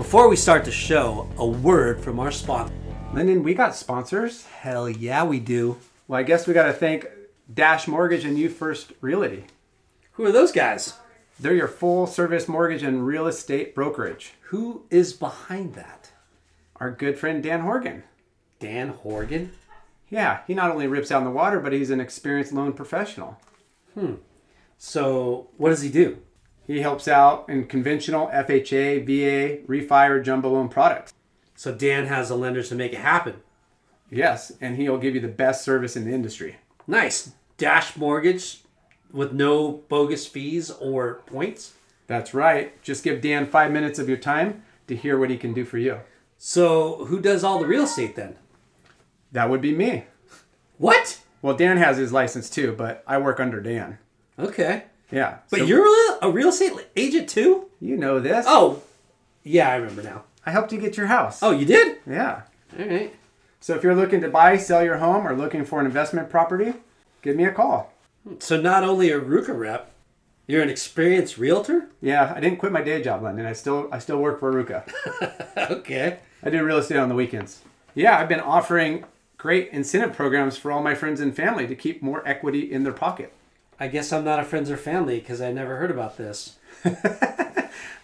Before we start the show, a word from our sponsor. Lyndon, we got sponsors. Hell yeah, we do. Well, I guess we got to thank Dash Mortgage and You First Realty. Who are those guys? They're your full service mortgage and real estate brokerage. Who is behind that? Our good friend Dan Horgan. Dan Horgan? Yeah, he not only rips out in the water, but he's an experienced loan professional. Hmm. So, what does he do? He helps out in conventional FHA, VA, refi, or jumbo loan products. So, Dan has the lenders to make it happen. Yes, and he'll give you the best service in the industry. Nice. Dash mortgage with no bogus fees or points. That's right. Just give Dan five minutes of your time to hear what he can do for you. So, who does all the real estate then? That would be me. What? Well, Dan has his license too, but I work under Dan. Okay. Yeah. But so you're a- a real estate agent too? you know this. Oh, yeah, I remember now. I helped you get your house. Oh, you did? Yeah. All right. So if you're looking to buy, sell your home, or looking for an investment property, give me a call. So, not only a RVCA rep, you're an experienced realtor? Yeah, I didn't quit my day job, Lyndon. I still I still work for RVCA. Okay. I do real estate on the weekends. Yeah, I've been offering great incentive programs for all my friends and family to keep more equity in their pocket. I guess I'm not a friends or family because I never heard about this.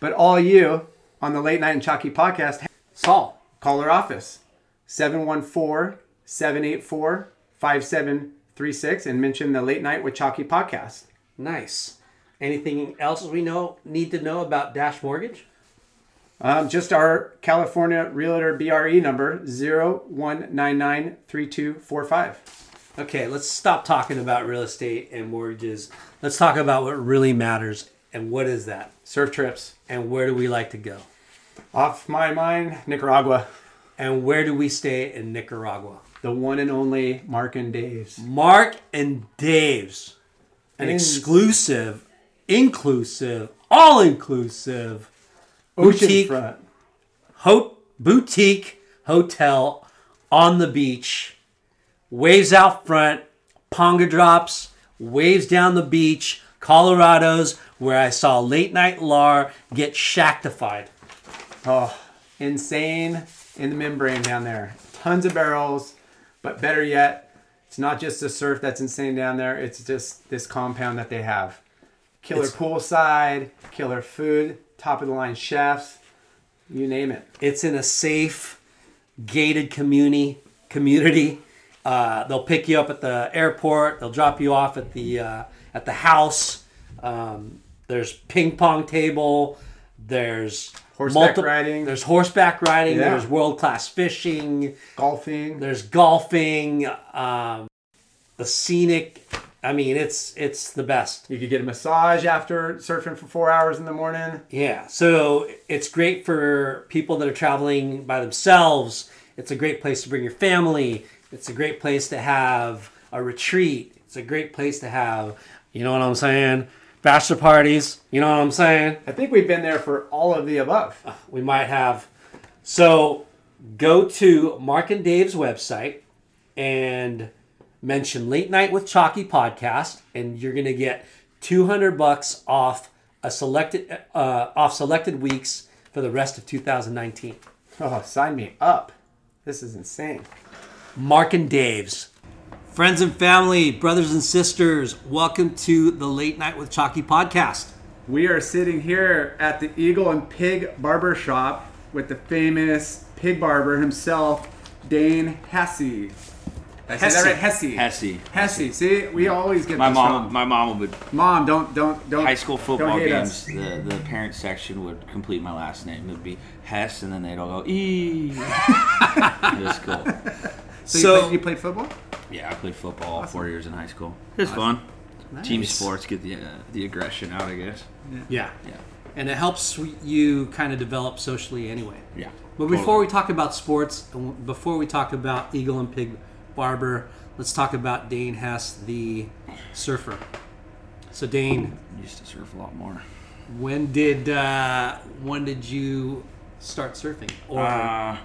But all you on the Late Night and Chalky podcast, Saul. call our office 714 784 5736 and mention the Late Night with Chalky podcast. Nice. Anything else we know need to know about Dash Mortgage? Um, just our California Realtor BRE number 01993245. Okay, let's stop talking about real estate and mortgages. Let's talk about what really matters. And what is that? Surf trips. And where do we like to go? Off my mind, Nicaragua. And where do we stay in Nicaragua? The one and only Mark and Dave's. Mark and Dave's. An In- exclusive, inclusive, all inclusive boutique, Oceanfront. ho- boutique hotel on the beach. Waves out front, ponga drops, waves down the beach, Colorado's, where I saw late night Lar get shactified. Oh, insane in the membrane down there. Tons of barrels, but better yet, it's not just the surf that's insane down there. It's just this compound that they have. Killer It's- poolside, killer food, top of the line chefs, you name it. It's in a safe, gated community. Community. Uh, they'll pick you up at the airport. They'll drop you off at the uh, at the house. Um, there's ping pong table. There's Horseback riding. There's horseback riding. Yeah. There's world class fishing. Golfing. There's golfing. Um, the scenic. I mean, it's it's the best. You could get a massage after surfing for four hours in the morning. Yeah, so it's great for people that are traveling by themselves. It's a great place to bring your family. It's a great place to have a retreat. It's a great place to have, you know what I'm saying? Bachelor parties. You know what I'm saying? I think we've been there for all of the above. We might have. So go to Mark and Dave's website and mention Late Night with Chalky podcast, and you're gonna get 200 bucks off a selected uh, off selected weeks for the rest of 2019. Oh, sign me up. This is insane. Mark and Dave's. Friends and family, brothers and sisters, welcome to the Late Night with Chalky podcast. We are sitting here at the Eagle and Pig Barber Shop with the famous pig barber himself, Dane Hesse. I that right? Hesse. Hesse. Hesse. See, we always get My this mom, wrong. my mom would Mom, don't, don't, don't. high school football hate games. us. The the parent section would complete my last name. It would be Hess, and then they'd all go E. it was cool. So, So- you, played, you played football? Yeah, I played football all four years in high school. It was fun. Team sports get the uh, the aggression out, I guess. Yeah. Yeah. and it helps you kind of develop socially anyway. Yeah. But before we talk about sports, before we talk about Eagle and Pig Barber, let's talk about Dane Hess, the surfer. So Dane, I used to surf a lot more. when did uh, when did you start surfing? Or Uh,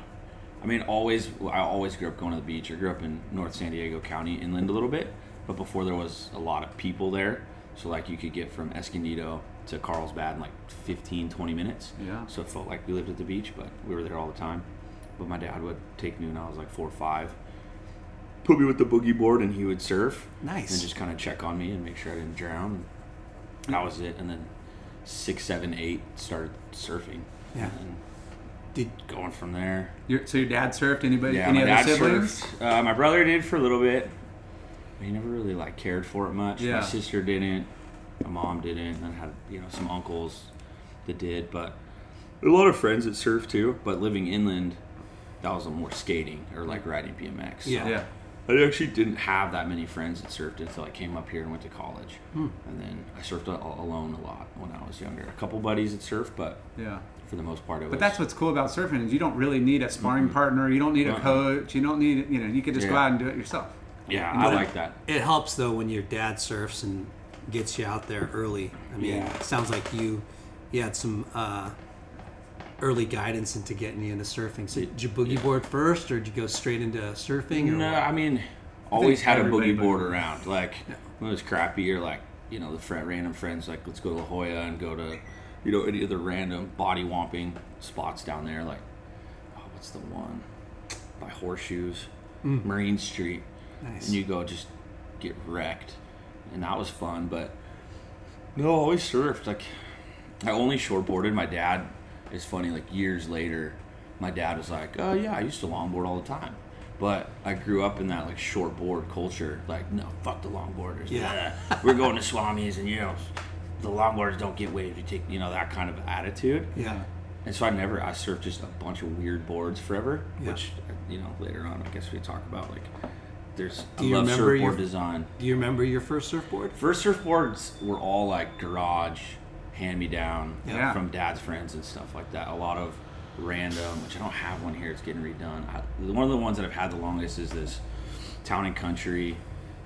I mean, always. I always grew up going to the beach. I grew up in North San Diego County, inland a little bit, but before there was a lot of people there, so like you could get from Escondido to Carlsbad in like 15, 20 minutes. Yeah. So it felt like we lived at the beach, but we were there all the time. But my dad would take me when I was like four or five, put me with the boogie board, and he would surf. Nice. And just kind of check on me and make sure I didn't drown. And that was it. And then six, seven, eight started surfing. Yeah. And did going from there. Your, so your dad surfed? Anybody? Yeah, any my other dad siblings? surfed. Uh, my brother did for a little bit. He never really like cared for it much. Yeah. My sister didn't. My mom didn't. And I had you know some uncles that did, but a lot of friends that surfed too. But living inland, that was more skating or like riding BMX. Yeah. Yeah. I actually didn't have that many friends that surfed until I came up here and went to college. Hmm. And then I surfed alone a lot when I was younger. A couple buddies that surfed, but Yeah. For the most part, it was. But that's what's cool about surfing is you don't really need a sparring partner. You don't need a Uh-uh. coach. You don't need you know you can just go out and do it yourself. yeah, I like that. it helps though when your dad surfs and gets you out there early. I mean, Yeah. it sounds like you you had some uh, early guidance into getting you into surfing. So did you boogie board first, or did you go straight into surfing? No, what? I mean, always had a boogie board around. Like when it was crappy, or like you know the friend, random friends, like let's go to La Jolla and go to you know any of the random body womping spots down there. Like oh, what's the one by Horseshoes, hmm. Marine Street, Nice. and you go just get wrecked, and that was fun. But no, I always surfed. Like I only shortboarded. My dad is funny. Like years later, my dad was like, "Oh yeah, I used to longboard all the time." But I grew up in that like shortboard culture. Like, no, fuck the longboarders. Yeah. We're going to Swami's, and you know, the longboarders don't get waves. You take, you know, that kind of attitude. yeah. And so I never, I surfed just a bunch of weird boards forever, Yeah. which you know later on, I guess we talk about like. There's Do I you love remember surfboard your- design. Do you remember your first surfboard? First surfboards were all like garage, hand me down Yeah. from dad's friends and stuff like that. A lot of random, which I don't have one here. It's getting redone. I, one of the ones that I've had the longest is this Town and Country.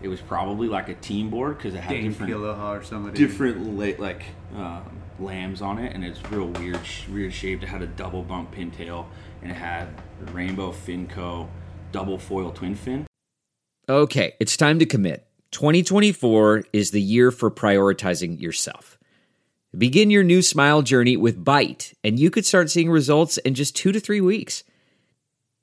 It was probably like a team board because it had Dane different Kealoha or somebody. different la- like um, lambs on it, and it's real weird, sh- weird shaped. It had a double bump pintail, and it had Rainbow Finco double foil twin fin. Okay, it's time to commit. 2024 is the year for prioritizing yourself. Begin your new smile journey with Byte, and you could start seeing results in just two to three weeks.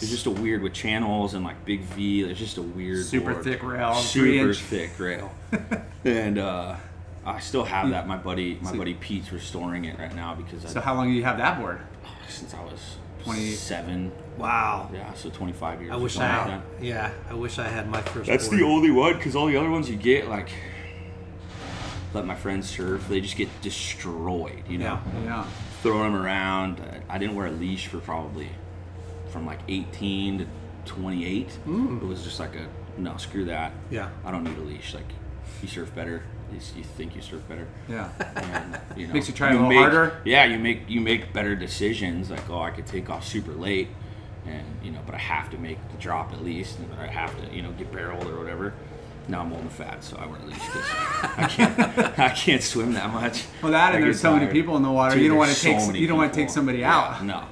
Nice. It's just a weird with channels and like big V. It's just a weird, Super board. thick rail, super thick rail, and uh, I still have that. My buddy, my buddy Pete's restoring it right now because So I, how long do you have that board? since I was 27. wow. yeah, so twenty five years. I wish I like had. that. Yeah, I wish I had my first. That's board. the only one because all the other ones you get like let my friends surf. They just get destroyed. You know, Yeah. Yeah. throwing them around. I didn't wear a leash for probably from like 18 to 28. Mm. It was just like a no, screw that. Yeah. I don't need a leash. Like you surf better. You, you think you surf better. Yeah. And, you know, Makes you try a little make- harder? Yeah, you make you make better decisions. Like, oh, I could take off super late, and you know, but I have to make the drop at least, and I have to, you know, get barreled or whatever. Now I'm old and fat, so I wear a leash because I can't I can't swim that much. Well, that I and there's so many people in the water. Dude, you don't want to take so many you don't want to take somebody Yeah, out. No.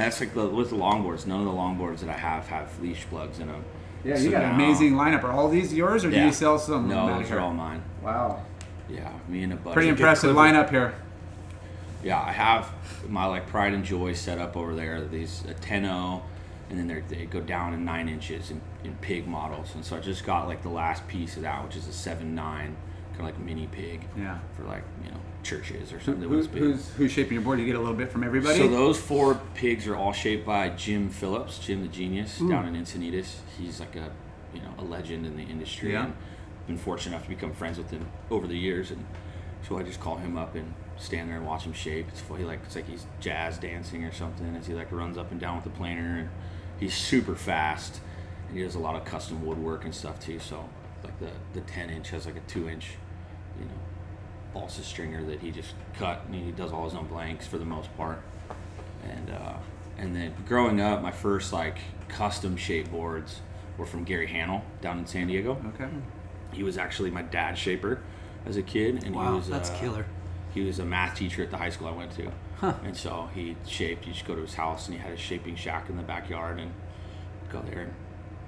That's like the, with the longboards. None of the longboards that I have have leash plugs in them. Yeah, So you got an amazing lineup. Are all these yours, or do you sell some? No, those here? are all mine. Wow, Yeah, me and a buddy. pretty impressive lineup here. Yeah, I have my like pride and joy set up over there. These a 10 and then they're- they go down in nine inches in, in pig models. And so I just got like the last piece of that, which is a seven nine, kind of like mini pig. Yeah. For like you know churches or something. that who- who's who's shaping your board? You get a little bit from everybody. So those four pigs are all shaped by Jim Phillips, Jim the Genius, hmm. down in Encinitas. He's like a you know a legend in the industry. Yeah. And been fortunate enough to become friends with him over the years, and so I just call him up and stand there and watch him shape. It's funny, like it's like he's jazz dancing or something as he like runs up and down with the planer, and he's super fast. And he does a lot of custom woodwork and stuff too. So like the the 10 inch has like a two inch, balsa stringer that he just cut and he does all his own blanks for the most part and uh, and then growing up my first like custom shape boards were from Gary Hannell down in San Diego okay. he was actually my dad's shaper as a kid and he was that's uh, killer. he was a math teacher at the high school I went to huh. and so he shaped you just go to his house and he had a shaping shack in the backyard and go there and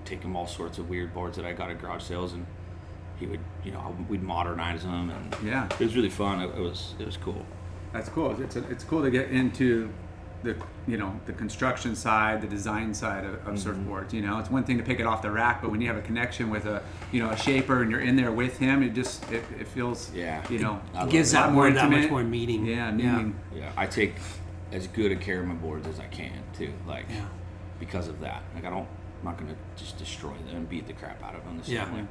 take him all sorts of weird boards that I got at garage sales and he would you know we'd modernize them and Yeah. it was really fun it, it was it was cool That's cool. It's a, it's cool to get into the you know the construction side, the design side of, of Mm-hmm. surfboards. You know, it's one thing to pick it off the rack, but when you have a connection with a you know a shaper and you're in there with him, it just it, it feels Yeah. you know I love gives it. a lot that more that much more meaning. Yeah, Yeah. meaning. Yeah, I take as good a care of my boards as I can too. Like Yeah. because of that. Like I don't, I'm not gonna just destroy them and beat the crap out of them the same Yeah. way.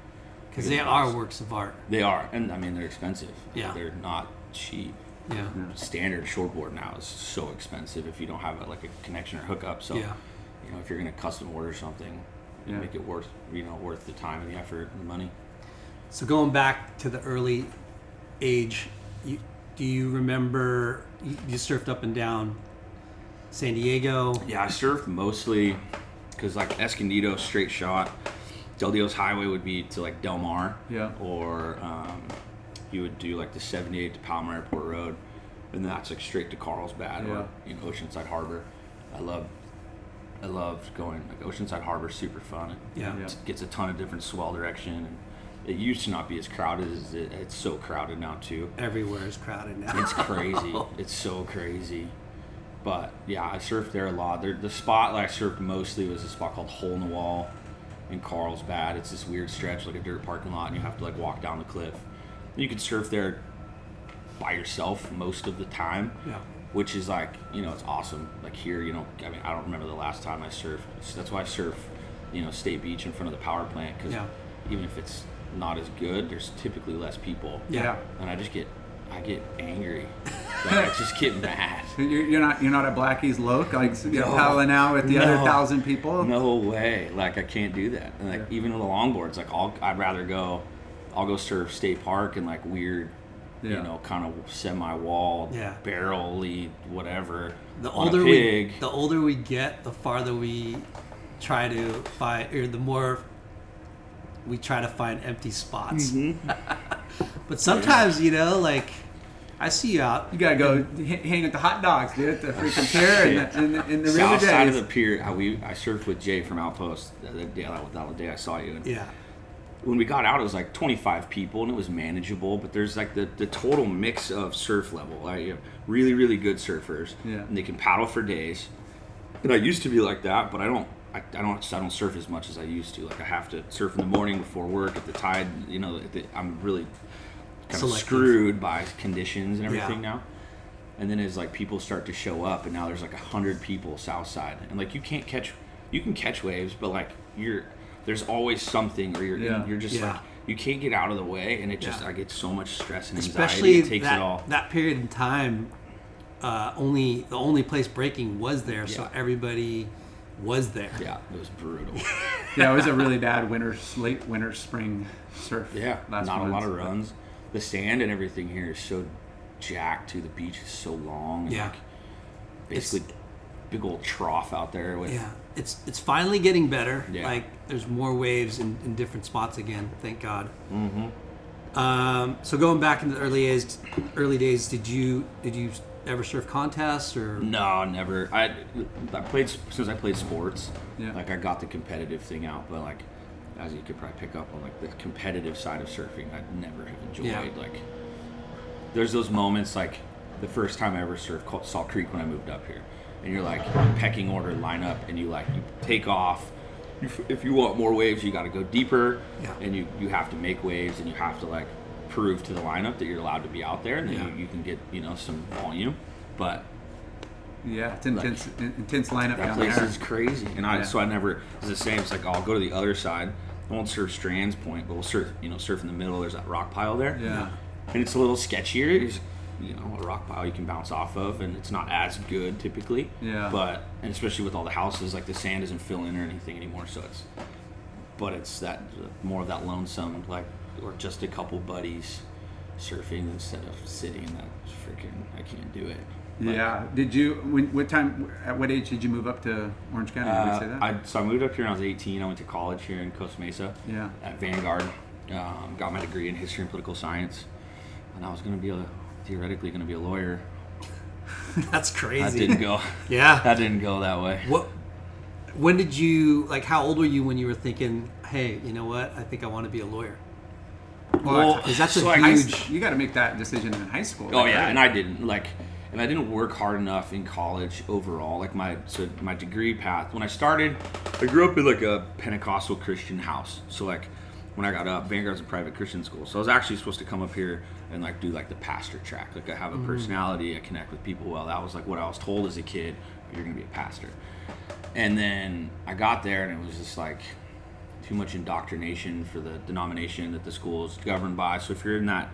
Because they are works of art. They are, and I mean they're expensive. Yeah. they're not cheap. Yeah. Standard shortboard now is so expensive if you don't have a, like a connection or hookup. So, Yeah. you know, if you're gonna custom order something, Yeah. make it worth you know worth the time and the effort and the money. So going back to the early age, you, do you remember you, you surfed up and down San Diego? Yeah, I surfed mostly because like Escondido straight shot. Del Dios Highway would be to like Del Mar. Yeah. Or um, you would do like the 78 to Palomar Airport Road, and that's like straight to Carlsbad Yeah. or you know Oceanside Harbor. I love, I loved going like Oceanside Harbor. Super fun. It Yeah. Yeah. gets a ton of different swell direction. And it used to not be as crowded as it, it's so crowded now too. Everywhere is crowded now. It's crazy. it's so crazy. But yeah, I surfed there a lot. There, the spot that I surfed mostly was a spot called Hole in the Wall in Carlsbad. It's this weird stretch, like a dirt parking lot, and you have to like walk down the cliff. You can surf there by yourself most of the time, Yeah. which is like you know it's awesome. Like here, you know, I mean, I don't remember the last time I surfed. So that's why I surf, you know, State Beach in front of the power plant because Yeah. even if it's not as good, there's typically less people Yeah. and I just get I get angry. Like, I just get mad. You're, you're not you're not at Blackie's Loke like you know, No. paddling out with the other thousand people. No way. Like I can't do that. And like Yeah. even with the longboards, like I'll I'd rather go I'll go surf State Park and like weird Yeah. you know, kind of semi wall, Yeah. barrel whatever. The older pig. we the older we get, the farther we try to find, or the more we try to find empty spots. Mm-hmm. but sometimes, you know, like I see you out. You gotta go hang with the hot dogs, dude, at the freaking pier and the, and the, and the river South side of the pier, how we I surfed with Jay from Outpost the, the day that, that day I saw you. And Yeah. when we got out, it was like 25 people and it was manageable. But there's like the, the total mix of surf level. Like, you have really, really good surfers. Yeah. And they can paddle for days. And I used to be like that, but I don't. I, I don't. I don't surf as much as I used to. Like I have to surf in the morning before work at the tide. You know, the, I'm really kind of screwed by conditions and Yeah. everything now. And then as like people start to show up, and now there's like a hundred people south side, and like you can't catch, you can catch waves, but like you're there's always something, or you're Yeah. you're just Yeah. like you can't get out of the way, and it just Yeah. I get so much stress and anxiety. Especially it takes that, it all. that period in time, uh, only the only place breaking was there, so everybody was there. Yeah, it was brutal. Yeah, it was a really bad winter, late winter, spring surf. Yeah, not a lot of runs. The sand and everything here is so jacked to the beach is so long. Yeah. like basically big old trough out there with Yeah, it's it's finally getting better. Yeah. Like there's more waves in, in different spots again. Thank God. Mm-hmm. Um, so going back into the early days, early days, did you did you ever surf contests or? No, never. I I played since I played sports. Yeah. Like I got the competitive thing out, but like as you could probably pick up on, like the competitive side of surfing, i'd never have enjoyed. Yeah. Like there's those moments like the first time I ever surfed called Salt Creek when I moved up here, and you're like pecking order line up, and you like you take off. If you want more waves, you got to go deeper, Yeah. and you you have to make waves, and you have to like prove to the lineup that you're allowed to be out there, and then Yeah. you, you can get you know some volume, but Yeah, it's intense, intense lineup that down place there. is crazy, and I Yeah. so I never. It's the same. It's like I'll go to the other side. I won't surf Strands Point, but we'll surf. You know, surf in the middle. There's that rock pile there. Yeah. and it's a little sketchier. There's, you know, a rock pile you can bounce off of, and it's not as good typically. Yeah. But and especially with all the houses, like the sand doesn't fill in or anything anymore, so it's. But it's that more of that lonesome, like or just a couple buddies surfing instead of sitting in that freaking. I can't do it. Like, Yeah. Did you? When, what time? At what age did you move up to Orange County? Did we say Uh, that? I, so I moved up here when I was 18. I went to college here in Costa Mesa Yeah. at Vanguard. Um, got my degree in history and political science, and I was going to be a theoretically going to be a lawyer. That's crazy. That didn't go. Yeah. That didn't go that way. What? When did you like? How old were you when you were thinking, "Hey, you know what? I think I want to be a lawyer." Well, Because that's a so I guess- huge. you got to make that decision in high school. Oh right? yeah, and I didn't like, and I didn't work hard enough in college overall. Like my so my degree path when I started, I grew up in like a Pentecostal Christian house. So like when I got up, Vanguard's a private Christian school. So I was actually supposed to come up here and like do like the pastor track. Like I have a mm. personality, I connect with people well. That was like what I was told as a kid. You're gonna be a pastor. And then I got there and it was just like too much indoctrination for the denomination that the school is governed by. So if you're in that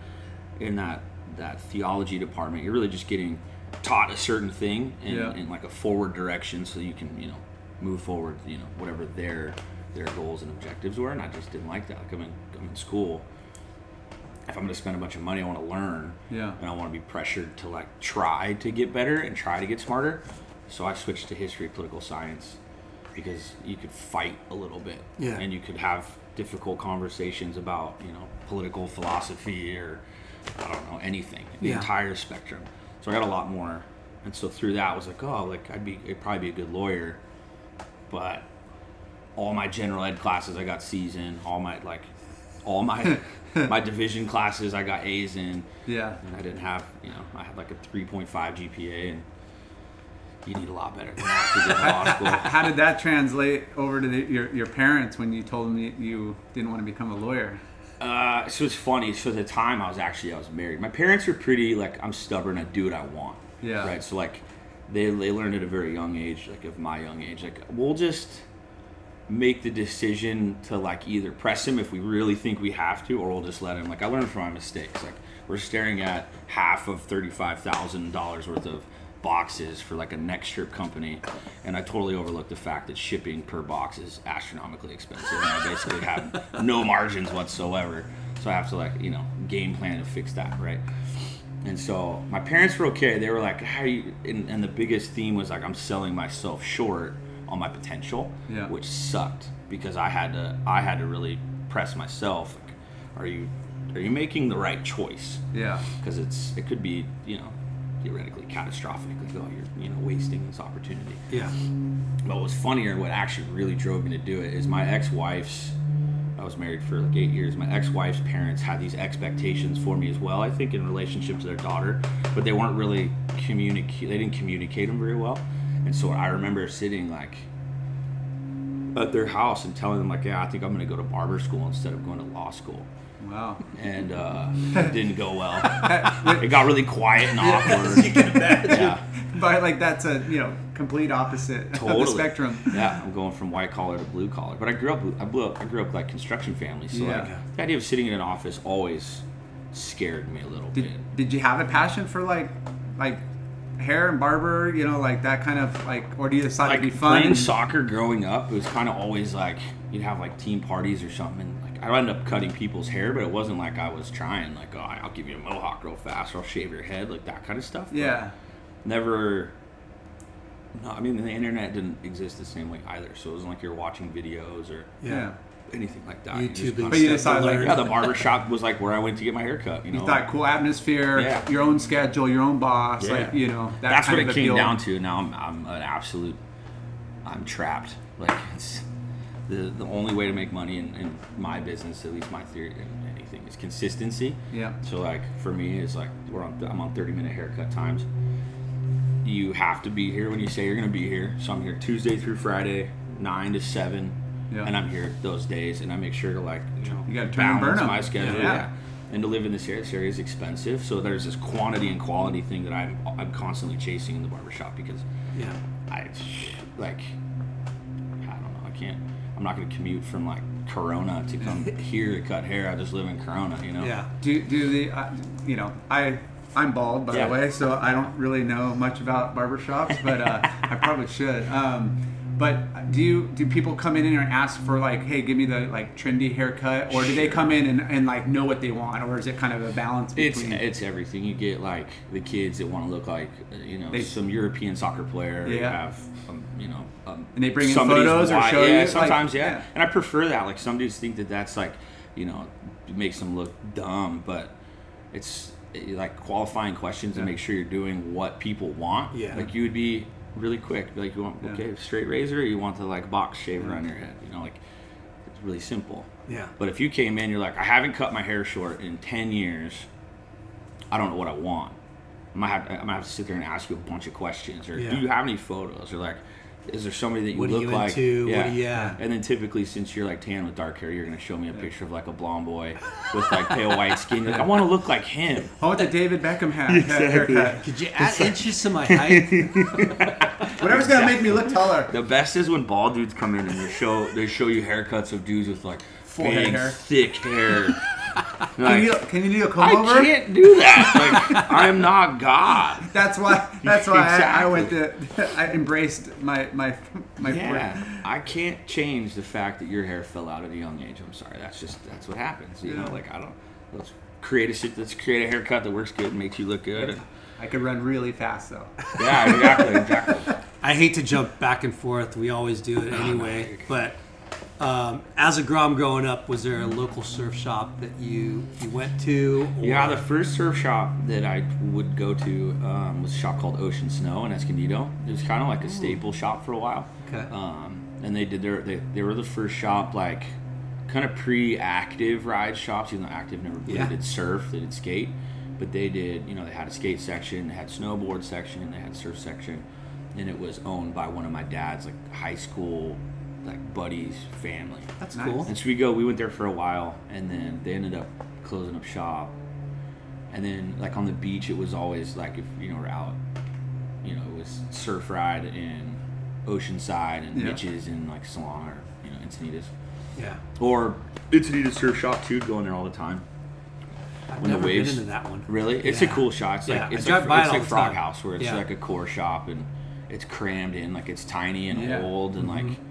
in that that theology department, you're really just getting taught a certain thing in, Yeah. in like a forward direction, so you can you know move forward. You know whatever their their goals and objectives were, and I just didn't like that. Like I'm in I'm in school. If I'm going to spend a bunch of money, I want to learn. Yeah. And I want to be pressured to like try to get better and try to get smarter. So I switched to history, political science, because you could fight a little bit. Yeah. And you could have difficult conversations about, you know, political philosophy or I don't know, anything. The Yeah. entire spectrum. So I got a lot more and so through that I was like, oh, like I'd be I'd probably be a good lawyer. But all my general ed classes I got C's in, all my like all my my division classes I got A's in Yeah. and I didn't have, you know, I had like a 3.5 GPA, and you need a lot better than that to get into law school. How did that translate over to the, your, your parents when you told them you didn't want to become a lawyer? Uh, so it's funny. So at the time, I was actually I was married. My parents were pretty like I'm stubborn. I do what I want. Yeah. Right. So like, they they learned at a very young age, like of my young age, like we'll just make the decision to like either press him if we really think we have to, or we'll just let him. Like I learned from my mistakes. Like we're staring at half of thirty five thousand dollars worth of boxes for like a next strip company and I totally overlooked the fact that shipping per box is astronomically expensive and I basically have no margins whatsoever so I have to like you know game plan to fix that right and so my parents were okay they were like how you and, and the biggest theme was like I'm selling myself short on my potential Yeah. which sucked because I had to I had to really press myself like are you are you making the right choice Yeah. because it's it could be you know theoretically catastrophic like oh you're you know wasting this opportunity. Yeah. but what was funnier and what actually really drove me to do it is my ex-wife's i was married for like eight years my ex-wife's parents had these expectations for me as well i think in relationship to their daughter but they weren't really communicate they didn't communicate them very well. And so i remember sitting like at their house and telling them like yeah i think i'm going to go to barber school instead of going to law school Wow. and uh, it didn't go well. it got really quiet and awkward. yeah, But like that's a you know complete opposite of the spectrum. Yeah, I'm going from white collar to blue collar. But I grew up, I blew up, I grew up like construction family, so Yeah. like the idea of sitting in an office always scared me a little bit. Did, did you have a passion for like like hair and barber? You know, like that kind of like, or do you decide Like to be fun? playing soccer growing up, it was kind of always like you'd have like team parties or something. And, like I ended up cutting people's hair, but it wasn't like I was trying like, oh, I'll give you a mohawk real fast, or I'll shave your head, like that kind of stuff. But Yeah. never no i mean the internet didn't exist the same way either so it wasn't like you're watching videos or Yeah. anything like that. You just YouTube and But you stuff to decided, like. Yeah, the barber shop was like where I went to get my haircut. You know, You thought cool atmosphere, Yeah. your own schedule, your own boss, Yeah. like you know. That that's kind what it of came appeal. down to. Now I'm, I'm an absolute, I'm trapped. Like it's the the only way to make money in, in my business, at least my theory in anything, is consistency. Yeah. So like for me, it's like we're on I'm on 30 minute haircut times. You have to be here when you say you're gonna be here. So I'm here Tuesday through Friday, nine to seven, Yeah. and I'm here those days, and I make sure to like you know You turn and burn my schedule. Yeah. Yeah. And to live in this area, this area is expensive. So there's this quantity and quality thing that I'm I'm constantly chasing in the barbershop because Yeah. I like I don't know. I can't. I'm not going to commute from like Corona to come here to cut hair. I just live in Corona, you know. Yeah. Do do the uh, you know I I'm bald by Yeah. the way, so I don't really know much about barbershops, but uh, I probably should. Um, but do you do people come in and ask for like, hey, give me the like trendy haircut, or do they come in and, and like know what they want, or is it kind of a balance It's between? it's everything. You get like the kids that want to look like uh, you know They- some European soccer player. Yeah. have um, you know. Um, And they bring in photos or show yeah, you, like- Sometimes yeah. yeah. and I prefer that. Like some dudes think that that's like you know makes them look dumb, but it's eh, like qualifying questions and make sure you're doing what people want. Yeah. Like you would be really quick. Like you want Yeah. okay straight razor, or you want the like box shaver on your head. You know like it's really simple. Yeah. But if you came in, you're like, I haven't cut my hair short in ten years. I don't know what I want. I might have, I might have to sit there and ask you a bunch of questions. Or Yeah. do you have any photos? Or like, is there somebody that you What are look you like? into? What are you- yeah. And then typically, since you're like tan with dark hair, you're gonna show me a picture of like a blonde boy with like pale white skin. You're like, I want to look like him. I want the David Beckham hat, haircut. Could you add inches to my height? Whatever's gonna make me look taller. The best is when bald dudes come in and they show they show you haircuts of dudes with like Full big, hair. thick hair. Can you, can you do a comb I over? can't do that. Like, I'm not God. That's why. That's why I, I went to. I embraced my my my. Yeah, I can't change the fact that your hair fell out at a young age. I'm sorry. That's just that's what happens. You know, like I don't. Let's create a shit. Let's create a haircut that works good and makes you look good. And, I could run really fast though. yeah, exactly, exactly. I hate to jump back and forth. We always do it anyway. But um, as a Grom growing up, was there a local surf shop that you you went to? or- Yeah, the first surf shop that I would go to um, was a shop called Ocean Snow in Escondido. It was kind of like a staple shop for a while. Okay. Um, and they did their they, they were the first shop like kind of pre-active ride shops. Even though active never really Yeah. did surf, they did skate, but they did. You know, they had a skate section, they had snowboard section, they had surf section, and it was owned by one of my dad's like high school like buddies family. That's Nice. cool. And so we go, we went there for a while, and then they ended up closing up shop. And then, like on the beach, it was always like if you know we're out, you know, it was surf ride in Oceanside and Yeah. Mitch's in like Solana or you know Encinitas, Yeah. or Encinitas surf shop too, going there all the time. I've When the waves- been into that one. Really, it's a cool shop. It's Yeah, like I it's drive like, by it's like Frog time. House where it's Yeah. like a core shop and it's crammed in, like it's tiny and Yeah. old and like Mm-hmm.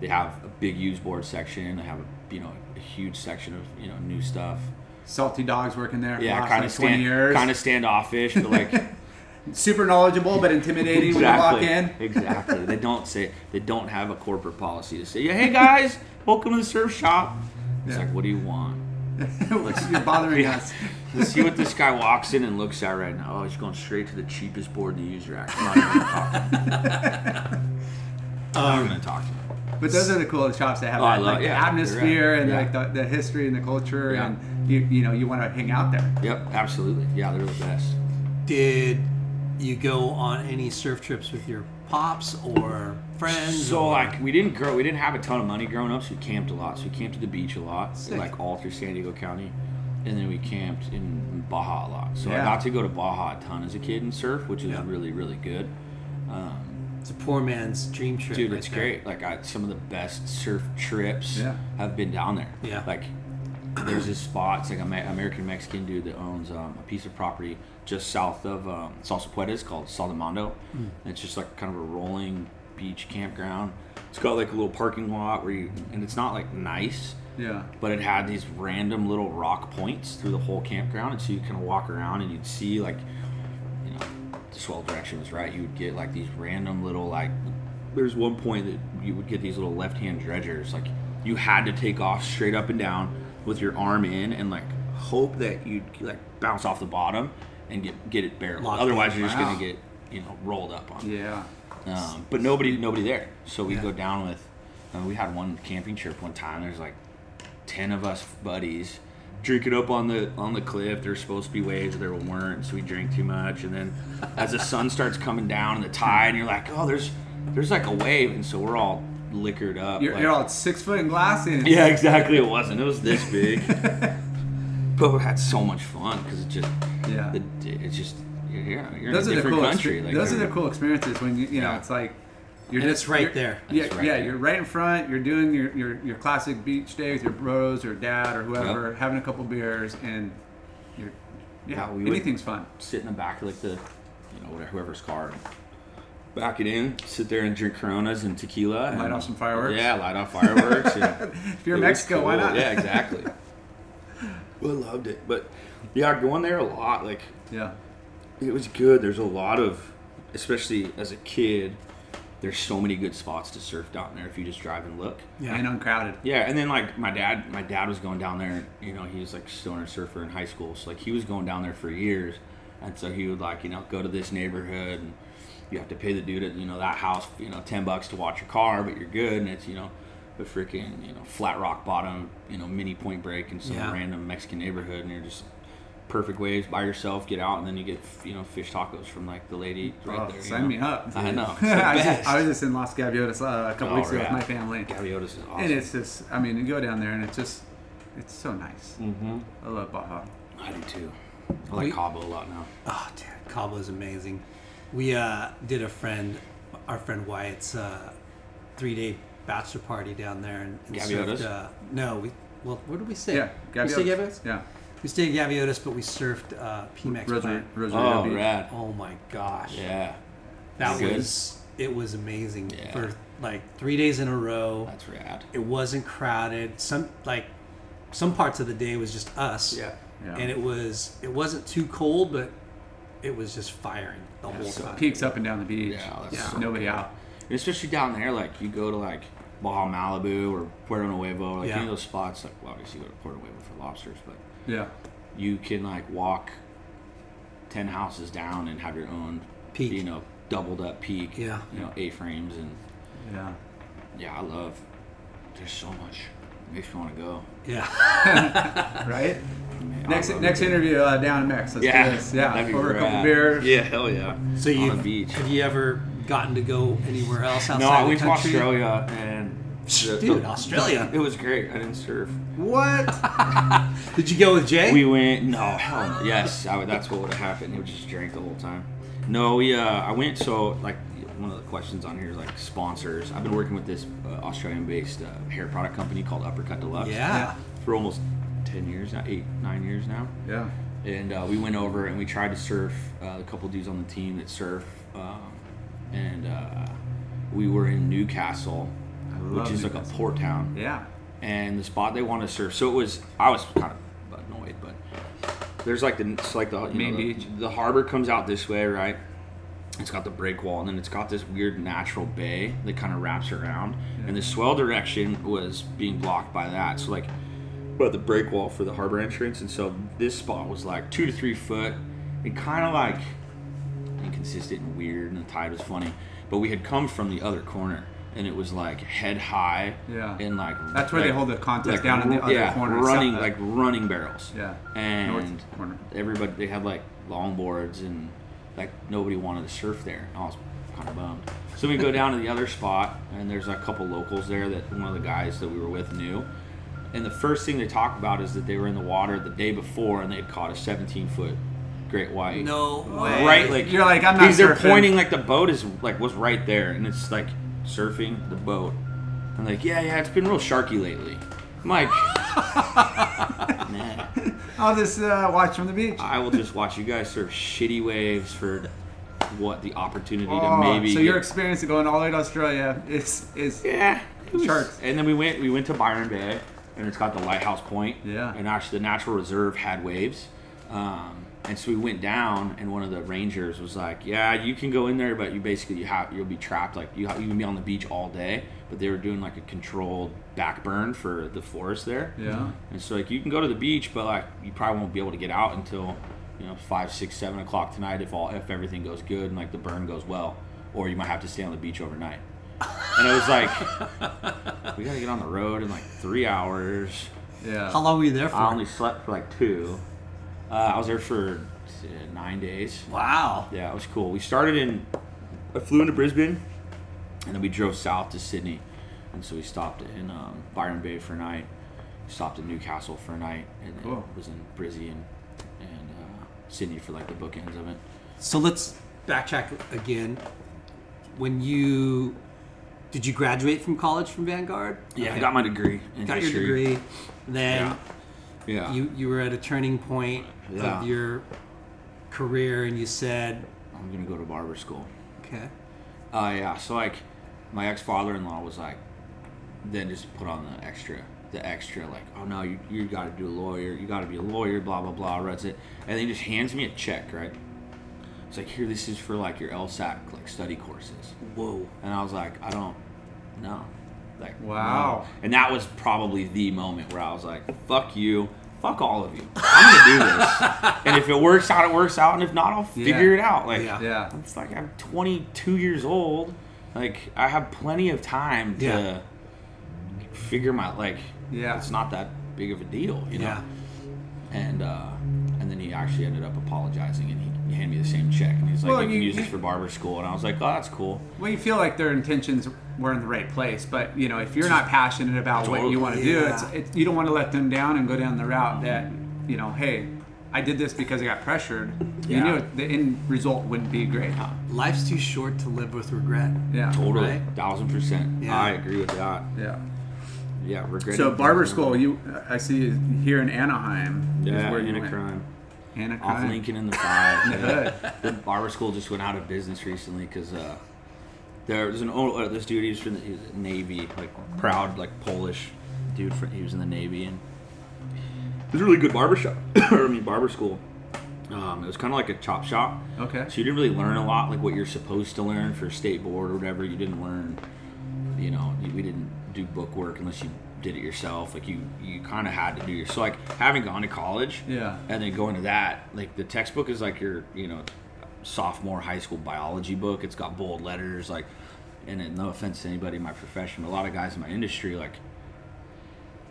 They have a big used board section. They have a you know a huge section of you know new stuff. Salty dogs working there. Yeah, kind of 20 stand, kind of standoffish, but like super knowledgeable but intimidating when you walk in. exactly. They don't say they don't have a corporate policy to say, yeah, hey guys, welcome to the surf shop. It's Yeah. like, what do you want? You're bothering Yeah. us. Let's see what this guy walks in and looks at right now. Oh, he's going straight to the cheapest board in the user act. I'm not even gonna talk. to him. I'm not even gonna um, talk to him. But those are the coolest shops that have Oh, that, like yeah, the they're atmosphere right. and Yeah. like the, the history and the culture Yeah. and you you know you want to hang out there. Yep, absolutely. Yeah, they're the best. Did you go on any surf trips with your pops or friends? So or- like we didn't grow, we didn't have a ton of money growing up, so we camped a lot. So we camped at the beach a lot, Sick. like all through San Diego County, and then we camped in Baja a lot. So I got to go to Baja a ton as a kid and surf, which is Yeah. really really good. Um, it's a poor man's dream trip. dude, right it's there. great. Like I, some of the best surf trips Yeah. have been down there. Yeah. Like there's this spot. It's like an American Mexican dude that owns um, a piece of property just south of um, Salsipuedes called Saldamando. Hmm. And it's just like kind of a rolling beach campground. It's got like a little parking lot where you, and it's not like nice, Yeah. but it had these random little rock points through the whole campground, and so you kind of walk around and you'd see like, you know, the swell direction was right. You would get like these random little like. There's one point that you would get these little left-hand dredgers like you had to take off straight up and down with your arm in and like hope that you'd like bounce off the bottom and get get it barreled. Locked Otherwise, in. you're just Wow. gonna get you know rolled up on. Yeah. Um, but nobody nobody there. So we Yeah. go down with. Uh, we had one camping trip one time. There's like ten of us buddies drinking up on the on the cliff. There's supposed to be waves, there weren't. So we drank too much, and then as the sun starts coming down and the tide, and you're like, oh, there's there's like a wave, and so we're all liquored up. You're, like- you're all six foot in glass and yeah, exactly. It wasn't. It was this big. but we had so much fun because it just Yeah. the, it's just you're, you're, you're in a different cool. country. exper- Like, those are the cool experiences when you you know Yeah. it's like you're And just it's right you're- there. Yeah, right yeah, there. you're right in front. You're doing your, your your classic beach day with your bros or dad or whoever, Yep. having a couple beers, and you're yeah, Yeah, we anything's fun. sit in the back of like the, you know, whatever, whoever's car, back it in, sit there and drink Coronas and tequila, and Light off some fireworks. Yeah, light off fireworks. If you're in it was Mexico, why not? Yeah, exactly. we loved it, but yeah, going there a lot, like yeah, it was good. There's a lot of, especially as a kid, there's so many good spots to surf down there if you just drive and look. Yeah. and uncrowded. Yeah, and then like my dad, my dad was going down there. You know, he was like stoner surfer in high school, so like he was going down there for years, and so he would like you know go to this neighborhood, and you have to pay the dude at you know that house you know ten bucks to watch your car, but you're good, and it's you know a freaking you know flat rock bottom you know mini point break in some Yeah. random Mexican neighborhood, and you're just perfect waves by yourself. Get out, and then you get you know fish tacos from like the lady right Oh, there. sign know? me up. I know. I, was just. I was just in Las Gaviotas uh, a couple Oh, weeks ago yeah. with my family, Gaviotas is awesome. and it's just I mean you go down there and it's just it's so nice. mm-hmm. I love Baja. I do too. I like We- Cabo a lot now. Oh, dude, Cabo is amazing. We uh, did a friend, our friend Wyatt's uh, three day bachelor party down there, and, and Gaviotas? surfed, uh, no, we well, where did we stay? Yeah, we stayed Gaviotas. Gaviotas. Yeah, We stayed at Gaviotas, but we surfed uh, PMAX Rosary, plant. Oh, Beach. rad. Oh my gosh, Yeah, that Good. was it was amazing Yeah. for like three days in a row. that's rad. It wasn't crowded. Some like some parts of the day was just us. Yeah. and it was it wasn't too cold, but it was just firing the whole so time. peaks up and down the beach. Yeah, that's Yeah. so Nobody cool. out. Especially down there, like you go to like Baja Malibu or Puerto Nuevo, like Yeah. any of those spots. Like well, obviously you go to Puerto Nuevo for lobsters, but Yeah. you can like walk ten houses down and have your own Peak. You know, doubled up peak. Yeah. You know, A frames and Yeah. yeah, I love. There's so much. Makes me want to go. Yeah. Right. Man, Next next it. interview uh, down in Mex. Let's Yeah, do this. Yeah. that'd Over a couple rad. beers. Yeah, hell yeah. So on you the beach. have you ever gotten to go anywhere else outside No, I the went to? Australia and the- Dude, Australia. It was great. I didn't surf. What? Did you go with Jay? We went. No, hell no. Yes, I would, that's what would have happened. He would just drink the whole time. No, we. Uh, I went. So like one of the questions on here is like sponsors. I've been working with this uh, Australian-based uh, hair product company called Uppercut Deluxe. yeah. For almost ten years now, eight, nine years now. Yeah. and uh, we went over and we tried to surf uh, a couple dudes on the team that surf um, and uh, we were in newcastle I which is like a Newcastle. port town. Yeah. and the spot they wanted to surf so it was i was kind of annoyed but there's like the it's like the you Main know, the, beach. the harbor comes out this way right? It's got the break wall and then it's got this weird natural bay that kind of wraps around. And the swell direction was being blocked by that. So like but the break wall for the harbor entrance and so this spot was like two to three foot. And kind of like inconsistent and weird and the tide was funny. But we had come from the other corner and it was like head high Yeah. and like That's where they hold the contest like, down in the other yeah, corner. running south- like running barrels Yeah. and North corner. everybody they had like longboards and like nobody wanted to surf there. I was kind of bummed. So we go down to the other spot and there's a couple locals there that one of the guys that we were with knew. And the first thing they talk about is that they were in the water the day before and they had caught a 17 foot great white. No way. Right, like You're like, I'm not because they're surfing. pointing like the boat is like was right there, and it's like surfing the boat. I'm like, yeah, yeah, it's been real sharky lately. I'm I'll just uh, watch from the beach. I will just watch you guys surf shitty waves for what the opportunity Oh, to maybe. so get- your experience of going all the way to Australia is is yeah, was- Sharks. And then we went we went to Byron Bay, and it's got the lighthouse point. Yeah. And actually, the natural reserve had waves. Um, And so we went down, and one of the rangers was like, "Yeah, you can go in there, but you basically you have you'll be trapped. Like you ha- you can be on the beach all day, but they were doing like a controlled back burn for the forest there. Yeah. And so like you can go to the beach, but like you probably won't be able to get out until you know five, six, seven o'clock tonight if all if everything goes good and like the burn goes well, or you might have to stay on the beach overnight. And it was like we gotta get on the road in like three hours. Yeah. How long were you there for? I only slept for like two. Uh, I was there for nine days. wow. Yeah, it was cool. We started in, I flew into Brisbane, and then we drove south to Sydney, and so we stopped in um, Byron Bay for a night, stopped in Newcastle for a night, and then Cool. was in Brizzy and, and uh, Sydney for like the bookends of it. So let's backtrack again. When you did you graduate from college from Vanguard? Yeah, I got my degree in got your degree. Then Yeah. You you were at a turning point Yeah. of your career, and you said, I'm gonna go to barber school. "Okay, Uh, yeah. So like, my ex father-in-law was like, then just put on the extra, the extra like, oh no, you you got to do a lawyer, you got to be a lawyer, blah blah blah. Runs it, and then he just hands me a check, right? It's like here, this is for like your LSAT like study courses. whoa, And I was like, I don't know. Like, Wow. no. And that was probably the moment where I was like, fuck you. Fuck all of you. I'm gonna do this. and if it works out, it works out. And if not, I'll figure it out. Like, Yeah. Yeah. it's like I'm 22 years old. Like I have plenty of time to Yeah. figure my like. Yeah. It's not that big of a deal, you know. yeah, And uh, and then he actually ended up apologizing, and he, he handed me the same check, and he's like, Well, "You can you- use this you- for barber school," and I was like, "Oh, that's cool." Well, you feel like their intentions were in the right place, but you know, if you're not passionate about what you want to do, it's, Yeah. it's you don't want to let them down and go down the route that you know, hey, I did this because I got pressured. You Yeah. knew the end result wouldn't be great. life's too short to live with regret." Yeah. Totally, Right? thousand percent. Yeah. I agree with that. Yeah. Yeah, regret. So barber school, you I see here in Anaheim. is Yeah, where you in a went. Anaheim. Off Lincoln in the five. The yeah. the barber school just went out of business recently because uh, there was an old uh, this dude he was from the he was Navy, like proud like Polish dude. For, he was in the Navy and it was a really good barber shop. or I mean barber school. Um, it was kind of like a chop shop. Okay. So you didn't really learn a lot like what you're supposed to learn for state board or whatever. You didn't learn, you know, we didn't do book work unless you did it yourself. Like you, you kind of had to do your. So like having gone to college, Yeah. and then going to that, like the textbook is like your, you know, sophomore high school biology book. It's got bold letters, like, and then no offense to anybody in my profession, but a lot of guys in my industry, like,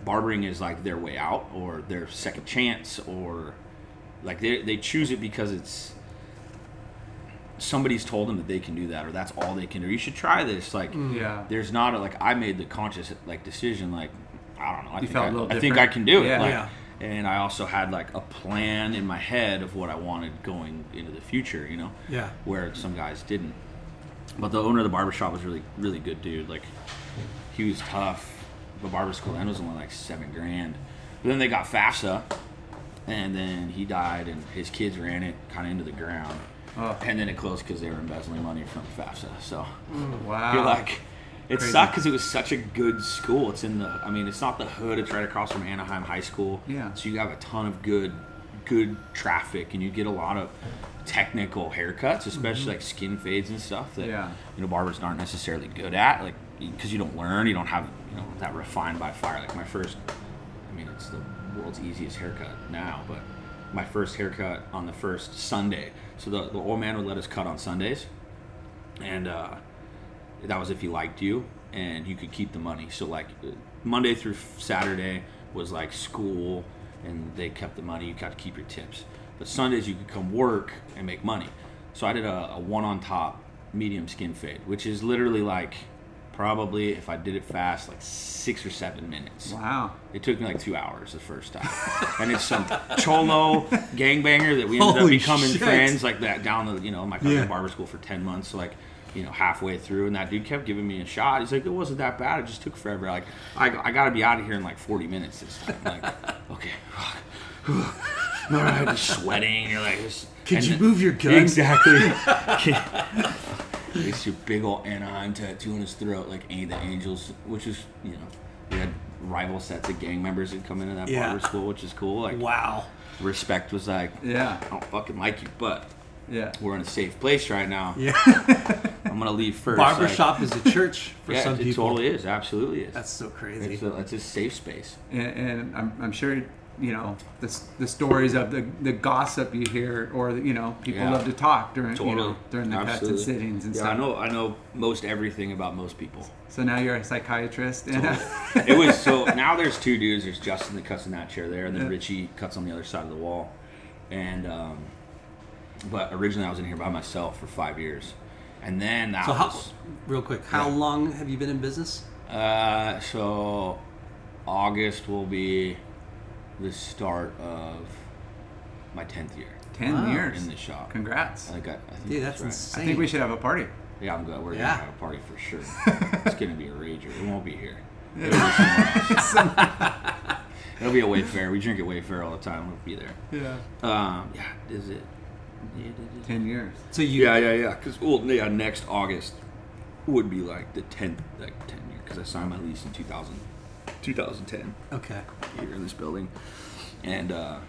barbering is like their way out or their second chance or like they, they choose it because it's somebody's told them that they can do that or that's all they can do you should try this like mm. Yeah. there's not a like i made the conscious like decision like i don't know i, think, felt I, a little I think i can do it Yeah. like, Yeah. And i also had like a plan in my head of what i wanted going into the future you know? Yeah. where some guys didn't. But the owner of the barbershop was really really good dude. Like he was tough. The barber school then was only like seven grand. But then they got fafsa and then he died and his kids ran it kind of into the ground. Oh. and then it closed because they were embezzling money from fafsa so. Mm, wow. you're like it Crazy. sucked because it was such a good school it's in the i mean it's not the hood it's right across from anaheim high school Yeah. so you have a ton of good good traffic and you get a lot of technical haircuts especially like skin fades and stuff that Mm-hmm. Yeah. you know barbers aren't necessarily good at like because you don't learn you don't have you know that refined by fire like my first i mean it's the world's easiest haircut now but my first haircut on the first sunday so the, the old man would let us cut on sundays and uh, that was if he liked you and you could keep the money so like monday through saturday was like school and they kept the money you got to keep your tips but sundays you could come work and make money so i did a, a one on top medium skin fade which is literally like probably if i did it fast like six or seven minutes Wow. it took me like two hours the first time. and it's some cholo gangbanger that we ended up becoming shit. friends like that down the, you know, my cousin Yeah. barber school for 10 months. So like, you know, halfway through and that dude kept giving me a shot. He's like, it wasn't that bad. It just took forever. Like, I, I got to be out of here in like 40 minutes this time. Like, okay. All right, just sweating. You're like, this, Could you move your gun? Exactly. it's your big old Anaheim tattoo on his throat, like ain't the angels, which is you know we had rival sets of gang members had come into that Yeah. barber school, which is cool. Like Wow. respect was like, Yeah. I don't fucking like you, but Yeah. we're in a safe place right now. Yeah. I'm gonna leave first. like- Barbershop is a church for yeah, some it people. totally is. Absolutely is. That's so crazy. it's a, it's a safe space. And, and I'm, I'm sure you know the, the stories of the, the gossip you hear or you know people Yeah. love to talk during you know during the cuts and sittings and yeah, stuff. I know. I know most everything about most people. So now you're a psychiatrist. And, it was so now there's two dudes. There's Justin that cuts in that chair there, and then. Richie cuts on the other side of the wall. And um, but originally I was in here by myself for five years, and then that so how, was real quick, how Yeah. long have you been in business? uh, so August will be the start of my tenth year Ten Wow. years. in the shop. Congrats. I think I, I think Dude, that's, that's right. insane. I think we should have a party. Yeah, I'm good. We're Yeah. gonna have a party for sure. it's gonna be a rager. It won't be here. It'll be somewhere else. It'll be a Wayfarer. We drink at Wayfarer all the time. We'll be there. Yeah. Um, yeah, is it? Yeah. Ten years. So you yeah, yeah, yeah. Because well, yeah, next August would be like the tenth, like ten year. Because I signed my lease in 2000, 2010 okay. here in this building, and uh,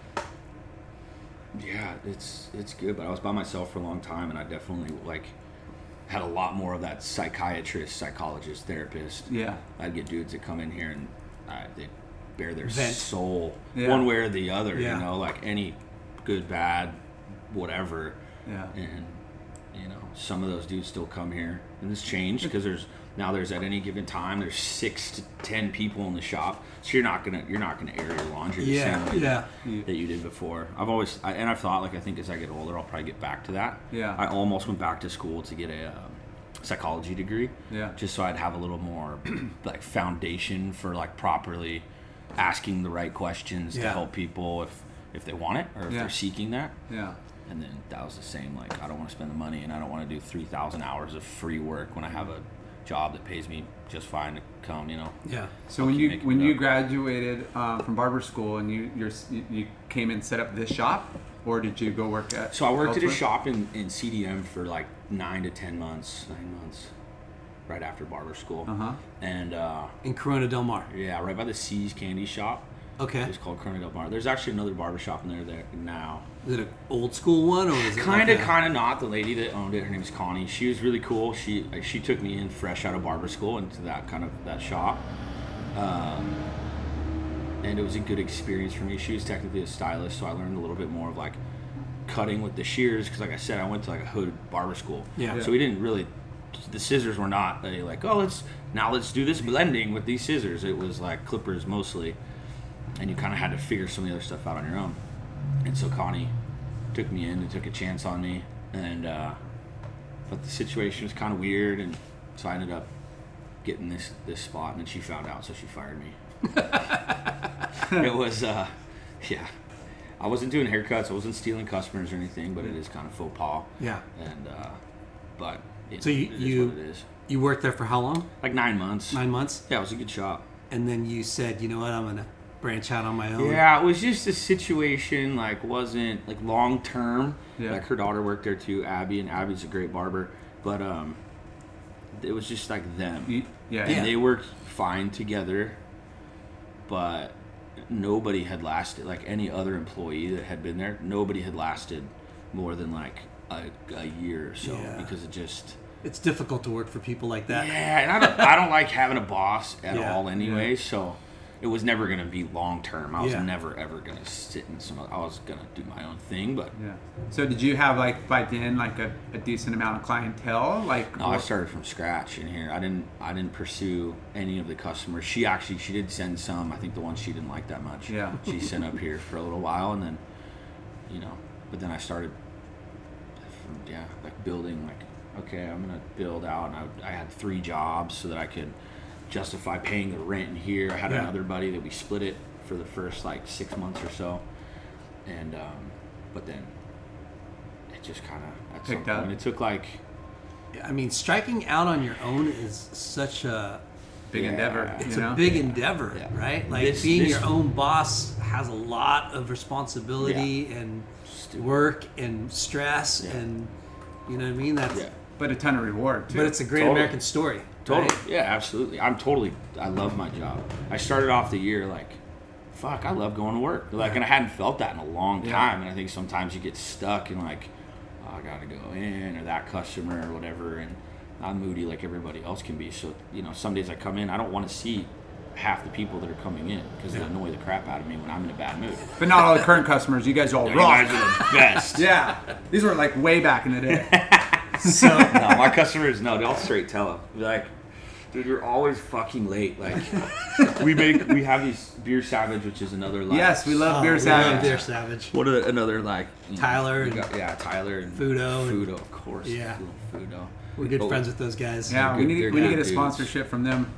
yeah, it's it's good. But I was by myself for a long time, and I definitely like had a lot more of that psychiatrist, psychologist, therapist. Yeah. I'd get dudes that come in here and uh, they bear their Vent. soul Yeah. one way or the other. Yeah. You know, like any good, bad, whatever. Yeah. And you know, some of those dudes still come here, and it's changed because there's now there's at any given time there's six to ten people in the shop, so you're not gonna you're not gonna air your laundry the Yeah, same way yeah. that you did before. I've always I, and I've thought like I think as I get older I'll probably get back to that. Yeah. I almost went back to school to get a um, psychology degree. Yeah. Just so I'd have a little more like foundation for like properly asking the right questions to help people if if they want it or if Yeah. they're seeking that. Yeah. And then that was the same. Like, I don't want to spend the money, and I don't want to do three thousand hours of free work when I have a job that pays me just fine to come. You know. Yeah. So I'll when you when you up. graduated um, from barber school and you you're, you you came and set up this shop, or did you go work at? So I worked at a shop in, in CDM for like nine to ten months, nine months, right after barber school, Uh-huh. and uh, In Corona Del Mar. yeah, right by the See's Candy Shop. Okay. It's called Corona Del Mar. There's actually another barber shop in there there now. Is it an old school one or is it Kind like of, a- kind of not. The lady that owned it, her name is Connie. She was really cool. She like, she took me in fresh out of barber school into that kind of that shop, um, and it was a good experience for me. She was technically a stylist, so I learned a little bit more of like cutting with the shears. Because like I said, I went to like a hood barber school. Yeah. So we didn't really. The scissors were not a, like oh let's now let's do this blending with these scissors. It was like clippers mostly, and you kind of had to figure some of the other stuff out on your own. And so Connie took me in and took a chance on me, and uh, but the situation was kind of weird, and so I ended up getting this this spot, and then she found out, so she fired me. it was, uh, yeah, I wasn't doing haircuts, I wasn't stealing customers or anything, but it is kind of faux pas, Yeah. and uh, but it, So you- you- what it is. You worked there for how long? Like nine months. Nine months? Yeah, it was a good shop. And then you said, you know what, I'm going to branch out on my own. Yeah, it was just a situation like wasn't like long term. Yeah. Like her daughter worked there too, Abby, and Abby's a great barber. But um, it was just like them, You, yeah. and Yeah. they worked fine together. But nobody had lasted like any other employee that had been there. Nobody had lasted more than like a, a year or so Yeah. because it just It's difficult to work for people like that. yeah. And I don't I don't like having a boss at Yeah. all anyway. So it was never gonna be long term. I was Yeah. never ever gonna sit in some. I was gonna do my own thing, but Yeah. So did you have like by then like a, a decent amount of clientele? Like no, I started from scratch in here. I didn't I didn't pursue any of the customers. She actually she did send some. I think the ones she didn't like that much. Yeah. She sent up here for a little while, and then you know, but then I started. From, yeah, like building like okay, I'm gonna build out, and I, I had three jobs so that I could justify paying the rent in here. I had Yeah. another buddy that we split it for the first like six months or so, and um, but then it just kind of at some Picked up. point it took like I mean, striking out on your own is such a big Yeah. endeavor. it's you a know? big endeavor, Yeah. right? Like This- being this- your own boss has a lot of responsibility and Stupid. work and stress Yeah. and you know what I mean. That's Yeah. but a ton of reward too. But it's a great Totally. American story. Totally. right? Yeah, absolutely. I'm totally. I love my job. I started off the year like, fuck, I love going to work. Like, and I hadn't felt that in a long Yeah. time. And I think sometimes you get stuck in like, oh, I gotta go in or that customer or whatever. And I'm moody like everybody else can be. So you know, some days I come in, I don't want to see half the people that are coming in because they annoy the crap out of me when I'm in a bad mood. but not all the current customers. You guys all You rock. guys are the best. Yeah, these were like way back in the day. So No, my customers no, they'll straight tell them. Like, dude, you're always fucking late. Like, we make we have these beer savage, which is another like yes, we love Oh, beer we love savage. Beer Savage. What a, another like you know, Tyler and- got- yeah, Tyler and Fudo Fudo, of course. Yeah. Little Fudo. We're good Oh, friends with those guys. Yeah, we need they're we need to get a dudes. sponsorship from them.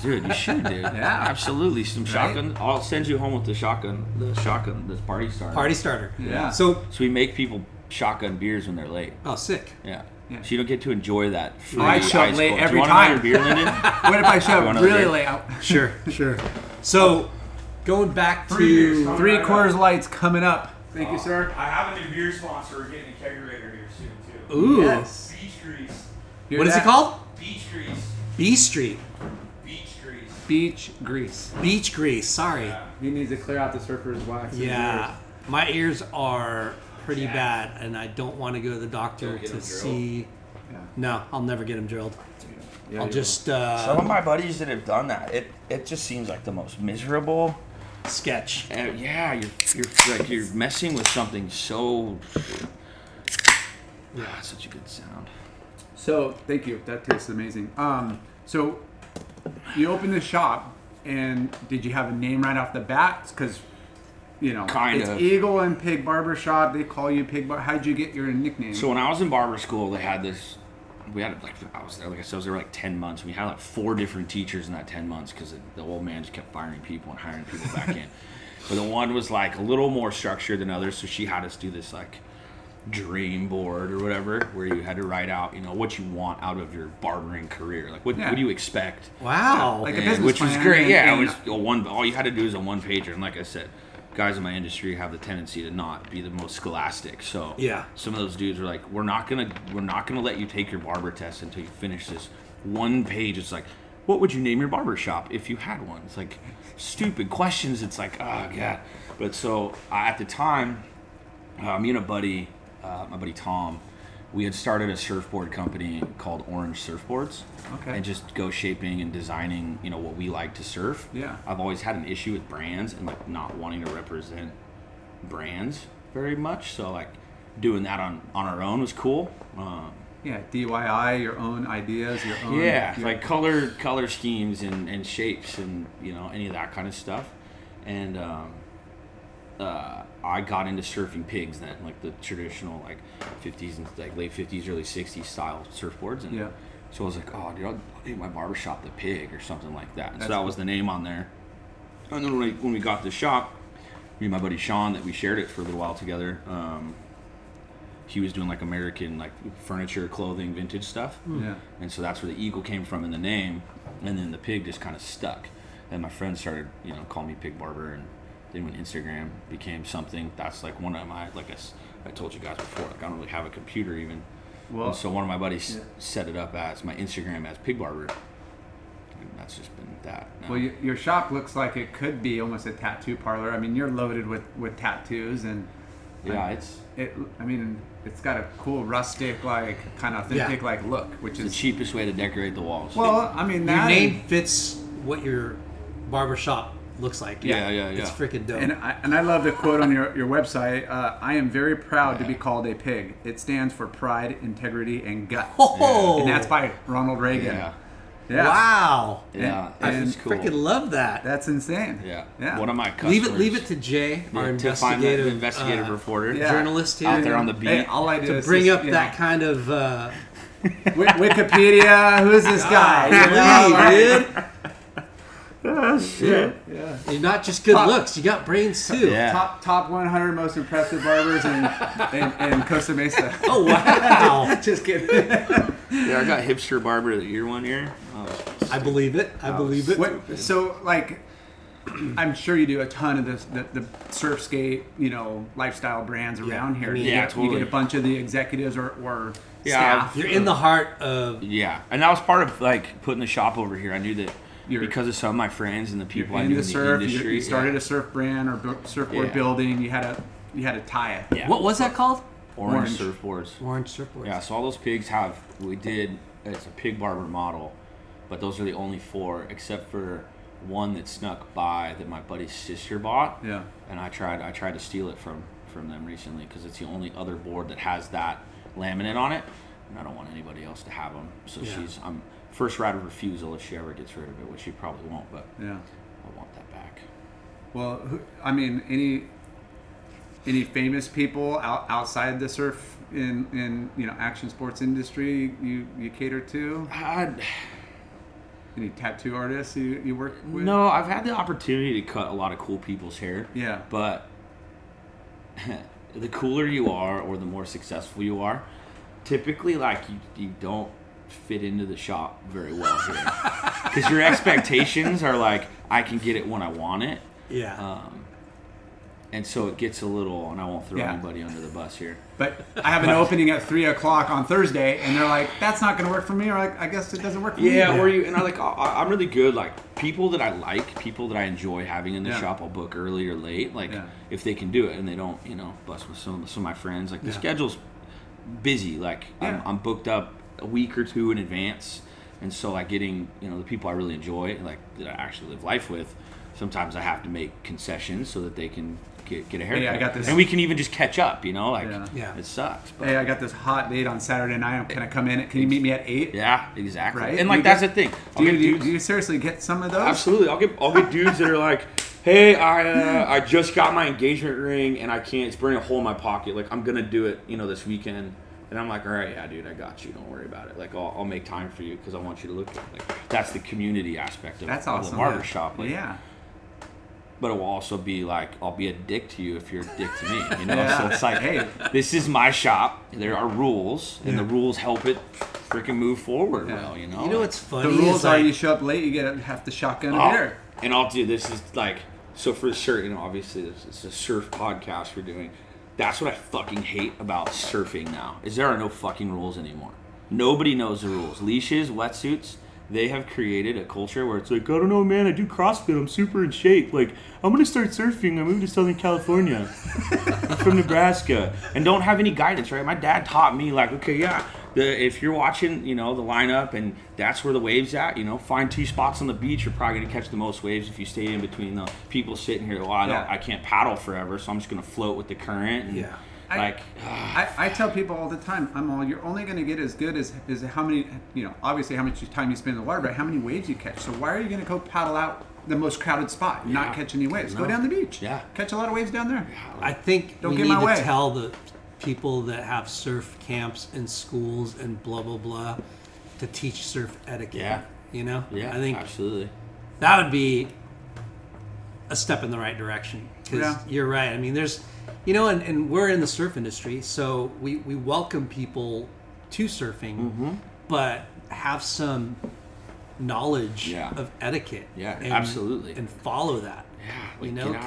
Dude, you should, dude. Yeah. absolutely. Some shotgun. I'll send you home with the shotgun. The shotgun. This party starter. Party starter. Yeah. So, So we make people shotgun beers when they're late. oh, sick. Yeah. Yeah. So you don't get to enjoy that. Free I show up ice late cold. every Do you want time. another beer, Lyndon? What if I show up really beer. late? out? Sure, sure. So, going back to Three Coors Lights coming up. Thank you, sir. I have a new beer sponsor. We're getting a kegerator here soon too. ooh, Yes. Beach Grease. Hear what is it called? Beach Grease. B Street. Beach Grease. Beach grease. Beach grease. Sorry. He needs to clear out the surfer's wax. Yeah, my ears are pretty bad, and I don't want to go to the doctor Don't get to 'em drilled? see. Yeah. No, I'll never get them drilled. Yeah, I'll you just Some uh, of my buddies that have done that, it it just seems like the most miserable. sketch. And yeah, you're you're like you're messing with something so. Yeah, such a good sound. So thank you. That tastes amazing. Um, so you opened the shop, and did you have a name right off the bat? Because you know, Kind it's of. Eagle and Pig Barber Shop. They call you Pig Bar. How'd you get your nickname? So when I was in barber school, they had this. We had like I was there, like I said, I was there like ten months. We had like four different teachers in that ten months because the old man just kept firing people and hiring people back in. But the one was like a little more structured than others, so she had us do this like dream board or whatever, where you had to write out, you know, what you want out of your barbering career. Like what, Yeah. what do you expect? Wow. Like a And- business which was great. and- yeah, and- it was a one. All you had to do is a one pager, and like I said, guys in my industry have the tendency to not be the most scholastic. So Yeah. some of those dudes are like, we're not gonna, we're not gonna let you take your barber test until you finish this one page. It's like, what would you name your barber shop if you had one? It's like stupid questions. It's like, oh god. But so I, at the time, uh, me and a buddy, uh, my buddy Tom, we had started a surfboard company called Orange Surfboards. Okay. And just go shaping and designing, you know, what we like to surf. Yeah. I've always had an issue with brands and like not wanting to represent brands very much. So like doing that on on our own was cool. Um, yeah, DIY, your own ideas, your own. yeah, your- like color color schemes and, and shapes and you know any of that kind of stuff. And um, uh, I got into surfing pigs then, like the traditional like 50s and like late 50s, early 60s style surfboards. And Yeah. So I was like, oh, dude, I'll name my barbershop the Pig or something like that. And so That's that was the name on there. And then when we, when we got the shop, me and my buddy Sean, that we shared it for a little while together. Um, he was doing like American like furniture, clothing, vintage stuff. Yeah. And so that's where the eagle came from in the name, and then the pig just kind of stuck. And my friends started, you know, calling me Pig Barber, and then when Instagram became something, that's like one of my like I told you guys before, like I don't really have a computer even. Well, and so one of my buddies yeah. set it up as my Instagram as Pig Barber, and that's just been that. now. Well, your, your shop looks like it could be almost a tattoo parlor. I mean, you're loaded with, with tattoos, and yeah, it's it. I mean, it's got a cool rustic, like kind of Yeah. authentic, like look, which the is the cheapest way to decorate the walls. well. I mean, Your that name fits what your barbershop looks like. yeah, yeah, yeah. It's freaking dope. And I, and I love the quote on your, your website. Uh, I am very proud to be called a pig. It stands for pride, integrity, and gut. oh, And that's by Ronald Reagan. yeah, Yeah. wow. yeah. And- it's cool. Freaking love that. That's insane. yeah. Yeah. One of my customers. leave it, leave it to Jay, our yeah, to find investigative, investigative uh, reporter Yeah. journalist here, out there on the beat. Hey, all I do to is bring just, up you that kind of. Uh, Wikipedia. Who's this guy? You know, Golly, right? dude. Ah, yeah. You're not just good Top- looks; you got brains too. Yeah. Top top 100 most impressive barbers in, in, in Costa Mesa. Oh wow! Just kidding. Yeah, I got hipster barber of the year one year. Oh, I believe it. I oh, believe it. What, so like, I'm sure you do a ton of this, the, the surf skate, you know, lifestyle brands around here. I mean, you, yeah, get, you totally. get a bunch of the executives or, or Yeah, staff. You're in the heart of Yeah, and that was part of like putting the shop over here. I knew that You're- because of some of my friends and the people I in knew the in the surf. You, industry. you started yeah. a surf brand or bu- surfboard Yeah. building. You had a you had a tie. Yeah. what was that called? orange, Orange. surfboards. Orange surfboards. Yeah, so all those pigs have we did. It's a pig barber model, but those are the only four, except for one that snuck by that my buddy's sister bought. Yeah. and I tried I tried to steal it from from them recently because it's the only other board that has that laminate on it, and I don't want anybody else to have them. So Yeah. she's I'm first right of refusal if she ever gets rid of it, which she probably won't, but Yeah. I want that back. Well, I mean, any any famous people out, outside the surf in in you know action sports industry you you cater to? I, Any tattoo artists you, you work with? no, I've had the opportunity to cut a lot of cool people's hair. Yeah. But the cooler you are or the more successful you are, typically like you, you don't fit into the shop very well here. Because your expectations are like, I can get it when I want it. Yeah. Um, and so it gets a little, and I won't throw Yeah. anybody under the bus here. But I have an opening at three o'clock on Thursday, and they're like, "That's not going to work for me," or like, "I guess it doesn't work for me." Yeah, or you and I like I'm really good. Like people that I like, people that I enjoy having in the Yeah. shop, I'll book early or late. Like Yeah. if they can do it and they don't, you know, bust with some some of my friends. Like the Yeah. schedule's busy. Like I'm, I'm booked up a week or two in advance, and so like getting you know the people I really enjoy, like that I actually live life with. Sometimes I have to make concessions so that they can get, get a haircut. I got this- and we can even just catch up. You know, like Yeah. Yeah. it sucks. But Hey, I got this hot date on Saturday night. Can I come in? Can you meet me at eight? yeah, exactly. Right? And like You that's get- the thing. Do you, do, you, dudes- do you seriously get some of those? Absolutely, I'll get I'll get dudes that are like, "Hey, I uh, I just got my engagement ring and I can't. It's burning a hole in my pocket. Like I'm gonna do it, you know, this weekend." And I'm like, "All right, yeah, dude, I got you. Don't worry about it. Like I'll, I'll make time for you because I want you to look good. Like that's the community aspect of, That's of awesome. the barber yeah. shop. Like, yeah. But it will also be like, I'll be a dick to you if you're a dick to me. You know, Yeah. so it's like, Hey. this is my shop. There are rules, and Yeah. the rules help it freaking move forward Yeah. well. You know, you know what's funny? The rules is, are like, you show up late, you get half the shotgun Oh, of beer. And I'll do this is like so for sure, you know, obviously it's a surf podcast we're doing. That's what I fucking hate about surfing now. Is there are no fucking rules anymore. Nobody knows the rules. Leashes, wetsuits, they have created a culture where it's like, I don't know, man, I do CrossFit, I'm super in shape. Like, I'm gonna start surfing, I moved to Southern California. I'm from Nebraska. And don't have any guidance, right? My dad taught me like, okay, yeah, the, if you're watching, you know, the lineup and that's where the waves at, you know, find two spots on the beach. You're probably gonna catch the most waves if you stay in between the people sitting here. Well, I, don't, Yeah. I can't paddle forever, so I'm just gonna float with the current. And, Yeah. I- like, I, I tell people all the time, I'm all you're only going to get as good as is how many you know obviously how much time you spend in the water, but how many waves you catch. So why are you going to go paddle out the most crowded spot Yeah. not catch any waves? Go down the beach. Yeah. catch a lot of waves down there. I think Don't we get need my to way. tell the people that have surf camps and schools and blah blah blah to teach surf etiquette. Yeah. You know? yeah, I think absolutely. that would be a step in the right direction. Because Yeah. you're right. I mean, there's, you know, and, and we're in the surf industry, so we, we welcome people to surfing, Mm-hmm. but have some knowledge Yeah. of etiquette. Yeah, and- absolutely. And follow that. Yeah, You know, get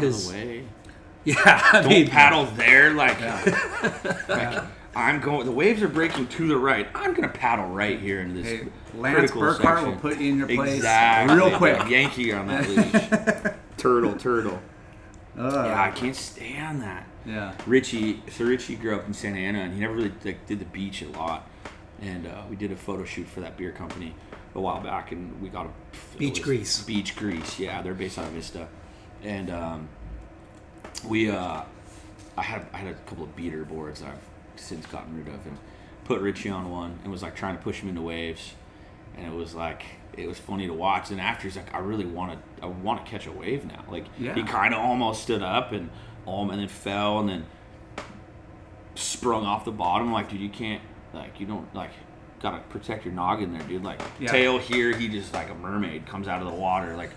out of 'cause- the way. Yeah. I Don't mean, paddle there, like, like, I'm going. The waves are breaking to the right. I'm gonna paddle right here into this Hey, Lance Burkhart will put you in your place exactly. real quick. Yankee on that leash. turtle, turtle. Ugh. Yeah, I can't stand that. yeah. Richie, so Richie grew up in Santa Ana, and he never really like, did the beach a lot. And uh, we did a photo shoot for that beer company a while back, and we got a Beach Grease. Beach Grease, yeah, they're based out of Vista, and um, we uh, I had I had a couple of beater boards that I've since gotten rid of, and put Richie on one, and was like trying to push him into waves, and it was like it was funny to watch. And after he's like, I really want to I want to catch a wave now. Like Yeah. he kind of almost stood up and um and then fell and then sprung off the bottom. Like, dude, you can't, like, you don't, like, gotta protect your noggin there, dude. Like, Yeah. tail here, he just, like, a mermaid comes out of the water. Like,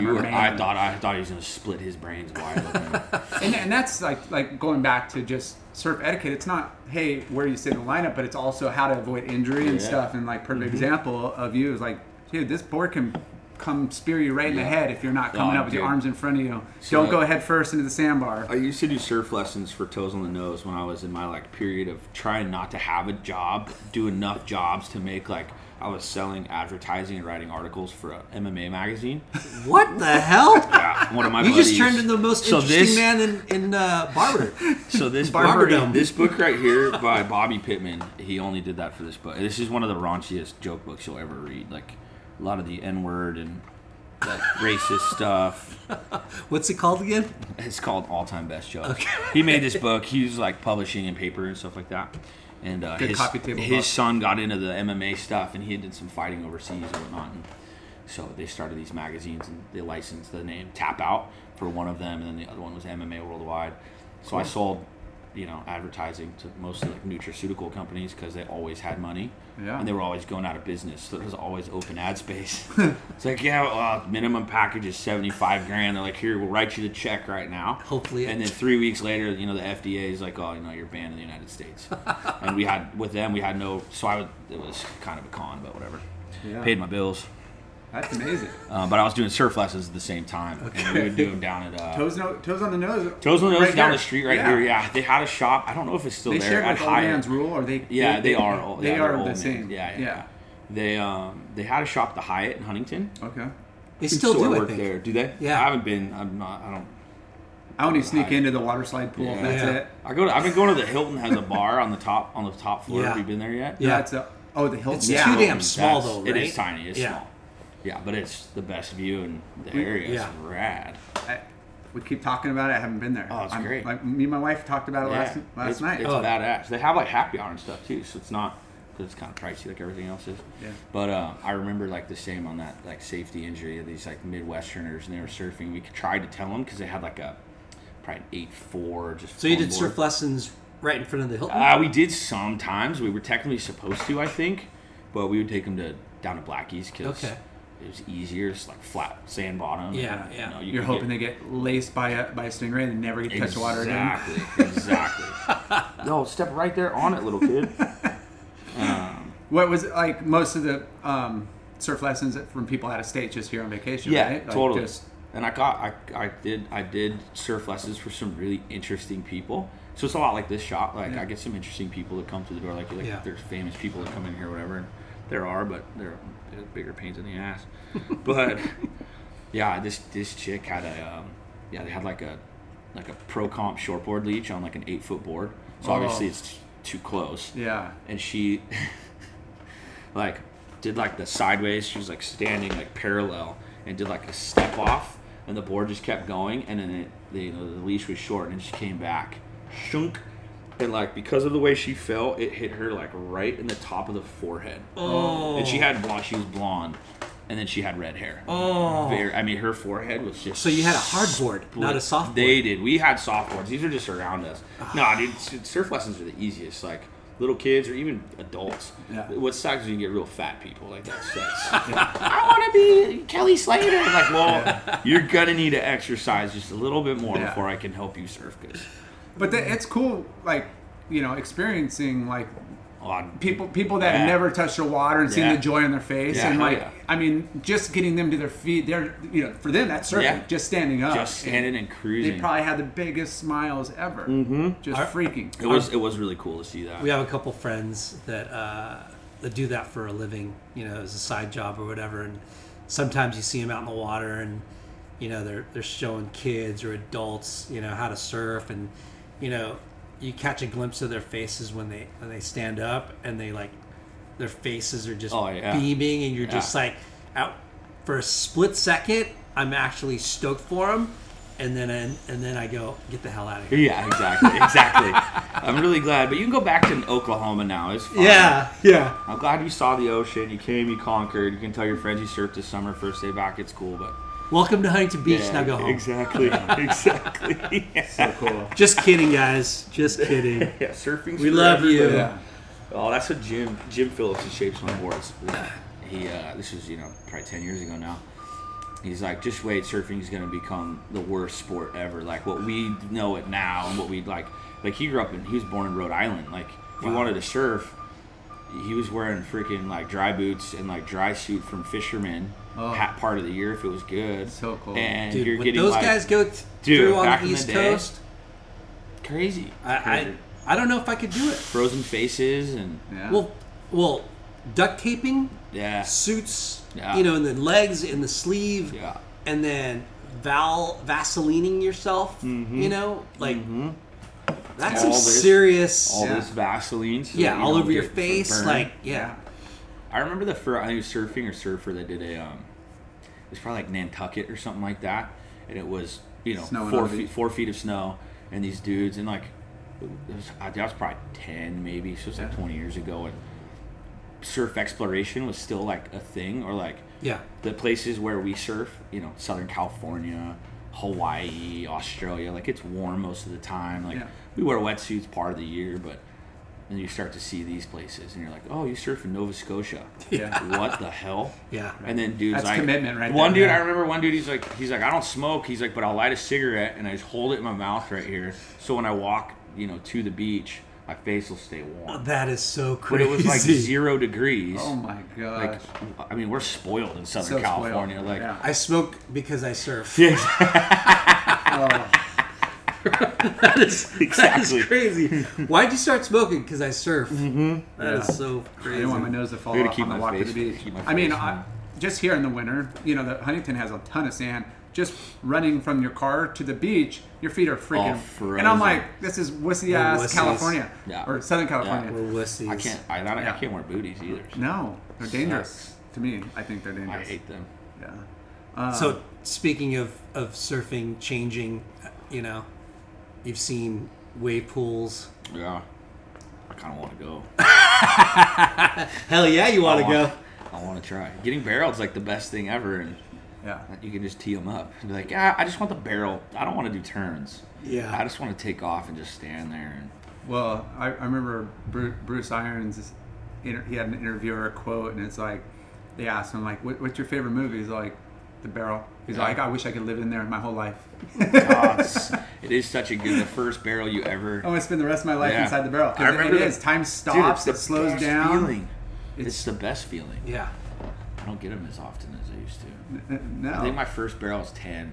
you were, I thought, I thought he was gonna split his brains wide open. and, and that's like like going back to just surf etiquette. It's not hey where you sit in the lineup, but it's also how to avoid injury and Yeah. stuff. And like perfect mm-hmm. example of you is like, dude, this board can come spear you right in the head if you're not coming Oh, up with your arms in front of you. So- Don't go head first into the sandbar. I used to do surf lessons for Toes on the Nose when I was in my like period of trying not to have a job, do enough jobs to make like I was selling advertising and writing articles for a MMA magazine. What the hell? Yeah, one of my You just turned into the most So interesting this- man in in uh, Barber. So this book, Barberdom. this book right here by Bobby Pittman, he only did that for this book. This is one of the raunchiest joke books you'll ever read. Like a lot of the N word and like racist stuff. What's it called again? It's called All Time Best Jokes. He made this book. He's like publishing in paper and stuff like that. And uh, Good his, coffee table his book. son got into the MMA stuff, and he did some fighting overseas and whatnot. And so they started these magazines, and they licensed the name Tap Out for one of them, and then the other one was MMA Worldwide. So I sold, you know, advertising to mostly like nutraceutical companies because they always had money, Yeah. and they were always going out of business. So there was always open ad space. it's like, yeah, uh, minimum package is seventy five grand. They're like, here, we'll write you the check right now. Hopefully And then three weeks later, you know, the FDA is like, oh, you know, you're banned in the United States. and we had with them, we had no. So I would. It was kind of a con, but whatever. Yeah. Paid my bills. That's amazing. Um, but I was doing surf lessons at the same time, and we would do them down at uh, Toes, no, toes on the nose. Toes on the Nose right down there. the street right here. Yeah, they had a shop. I don't know if it's still They there shared at with Old Hyatt. Man's Rule, or they? Yeah, they, are. Old, They yeah, they're old the names. same. Yeah, yeah. yeah. yeah. They um they had a shop at the Hyatt in Huntington. Okay. They still So do, I work think. there. Do they? Yeah. I haven't been. I'm not. I don't. I only sneak Hyatt. into the water slide pool. Yeah. That's Yeah. it. I go. To, I've been going to the Hilton. Has a bar on the top on the top floor. Yeah. Have you been there yet? Yeah. it's a, oh, the Hilton. It's yeah. too damn That's- small, though, It right? is tiny. It's Yeah. small. Yeah, but it's the best view in the We- area. It's yeah. rad. I, we keep talking about it. I haven't been there. Oh, it's I'm- great. My, me and my wife talked about it last last it's, night. It's Oh. badass. They have like happy hour and stuff too, so it's not because it's kind of pricey like everything else is. Yeah. But uh, I remember like the same on that like safety injury of these like Midwesterners and they were surfing. We tried to tell them because they had like a probably an eight four just. So you did board. surf lessons right in front of the Hilton? Uh, we did sometimes. We were technically supposed to, I think, but we would take them to down to Blackie's because Okay. It was easier. just like flat sand bottom. Yeah, and, yeah. You know, you You're hoping get- they get laced by a by a stingray and never get to touch water again. Exactly. Exactly. no, step right there on it, little kid. Um, What was it like most of the um, surf lessons from people out of state just here on vacation? yeah, right? Like totally. Just, and I got, I, I did, I did surf lessons for some really interesting people. So it's a lot like this shop. Like Yeah. I get some interesting people that come through the door. Like, like Yeah. there's famous people that come in here, whatever. And there are, but they're, they're bigger pains in the ass. but yeah, this this chick had a, um, yeah, they had like a, like a pro comp shortboard leech on like an eight foot board. So Oh. obviously it's too close. yeah. and she like did like the sideways she was like standing like parallel and did like a step off and the board just kept going and then it, the, you know, the leash was short and she came back shunk and like because of the way she fell it hit her like right in the top of the forehead oh. and she had blonde she was blonde and then she had red hair Oh. Very, i mean her forehead was just So you had a hard board, not a soft board. they did. We had softboards. These are just around us. Ah. no, dude, surf lessons are the easiest. Like little kids or even adults. Yeah. What sucks is you get real fat people like that. Sucks. I want to be Kelly Slater. Like, well, you're gonna need to exercise just a little bit more Yeah. before I can help you surf. Cause But the, it's cool, like you know, experiencing like oh, people people that Yeah. have never touched the water and seeing Yeah. the joy on their face, Yeah, and like yeah. I mean, just getting them to their feet, they're you know, for them that's surfing, Yeah. just standing up, just standing and They cruising. They probably had the biggest smiles ever. Mm-hmm. Just Our- freaking. it was it was really cool to see that. We have a couple friends that uh, that do that for a living, you know, as a side job or whatever. And sometimes you see them out in the water, and you know they're they're showing kids or adults, you know, how to surf, and you know, you catch a glimpse of their faces when they when they stand up, and they like their faces are just Oh, yeah. beaming, and you're just like out for a split second. I'm actually stoked for them. And then, and, and then I go, get the hell out of here. Yeah, exactly, exactly. I'm really glad, but you can go back to Oklahoma now. It's fine. Yeah, yeah. I'm glad you saw the ocean. You came, you conquered. You can tell your friends you surfed this summer, first day back. It's cool, but Welcome to Huntington Beach. Yeah, now go home. Exactly, exactly. Yeah. cool. Just kidding, guys. Just kidding. yeah, surfing's We for love you. Yeah. Oh, that's what Jim Jim Phillips. He shapes my boards. He uh, this was you know probably ten years ago now. He's like, just wait, surfing is gonna become the worst sport ever. Like what we know it now, and what we like. Like he grew up in, he was born in Rhode Island. Like if you wanted to surf, he was wearing freaking like dry boots and like dry suit from fishermen Oh. hat part of the year if it was good. So cool. And Dude, you're getting those like, guys go th- Dude, through on the in the East day. Coast, crazy, I, I Crazy. I don't know if I could do it. frozen faces and Yeah. Well, well, duct taping yeah, suits, Yeah. you know, in the legs, in the sleeve, yeah. and then val vaselining yourself. Mm-hmm. You know, like that's All some this- serious. All Yeah. this Vaseline, so yeah, all over your face, like yeah. I remember the first, I think it was surfing or surfer that did a, um, it was probably like Nantucket or something like that, and it was you know Snowing four feet, beach. four feet of snow, and these dudes, and like, it was, I that was probably ten maybe, so it's like twenty years ago, and surf exploration was still like a thing, or like Yeah. the places where we surf, you know, Southern California, Hawaii, Australia, like it's warm most of the time. Like Yeah. We wear wetsuits part of the year, but then you start to see these places and you're like, oh, you surf in Nova Scotia. Yeah. What the hell? Yeah. And then dudes That's like commitment right One there, dude, yeah. I remember one dude. He's like, he's like, I don't smoke. He's like, but I'll light a cigarette and I just hold it in my mouth right here. So when I walk, you know, to the beach, my face will stay warm. Oh, that is so crazy. But it was like zero degrees. Oh my god! Like, I mean, we're spoiled in Southern So spoiled. California. Like, Yeah. I smoke because I surf. Yeah, oh. that is Exactly. is crazy. Why'd you start smoking? Because I surf. Mm-hmm. That is Yeah. so crazy. I crazy. didn't want my nose to fall I gotta off keep on the my walk to face- the beach. I mean, I, just here in the winter, you know, the Huntington has a ton of sand. Just running from your car to the beach, your feet are freaking. and I'm like, this is wussy ass. California Yeah. or Southern California. We're wussies. I can't. I, I, I can't wear booties either. No, they're dangerous Sucks. to me. I think they're dangerous. I hate them. Yeah. Um, So speaking of of surfing changing, you know, you've seen wave pools. Yeah. I kind of want to go. Hell yeah, you want to go? I want to try. Getting barreled is like the best thing ever, and yeah. you can just tee them up. And be like, yeah, I just want the barrel. I don't want to do turns. Yeah. I just want to take off and just stand there. And Well, I, I remember Bruce, Bruce Irons. Inter, he had an interviewer a quote, and it's like they asked him like, what, "What's your favorite movie?" He's like, "The Barrel." He's Yeah. like, "I wish I could live in there my whole life. oh, it's, such a good. The first barrel you ever. I want to spend the rest of my life Yeah. inside the barrel." I Because it, remember it the- is. Time Dude, stops. it's it slows best down. Feeling. It's, It's- the best feeling. Yeah. I don't get them as often as I used to. No. I think my first barrel was 10.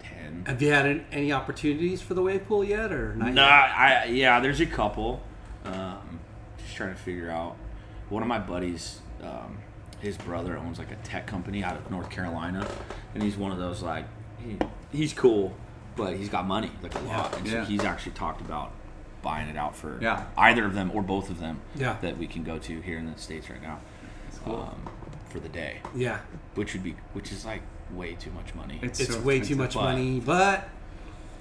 10. Have you had any opportunities for the wave pool yet, or not? Nah, yet? I yeah, there's a couple. Um, just trying to figure out. One of my buddies, um, his brother owns like a tech company out of North Carolina, and he's one of those like he, he's cool, but he's got money like a lot, and so Yeah. he's actually talked about buying it out for Yeah. either of them or both of them Yeah. that we can go to here in the states right now cool. um, for the day, Yeah. which would be which is like way too much money, It's, It's so way too expensive. much but- money, but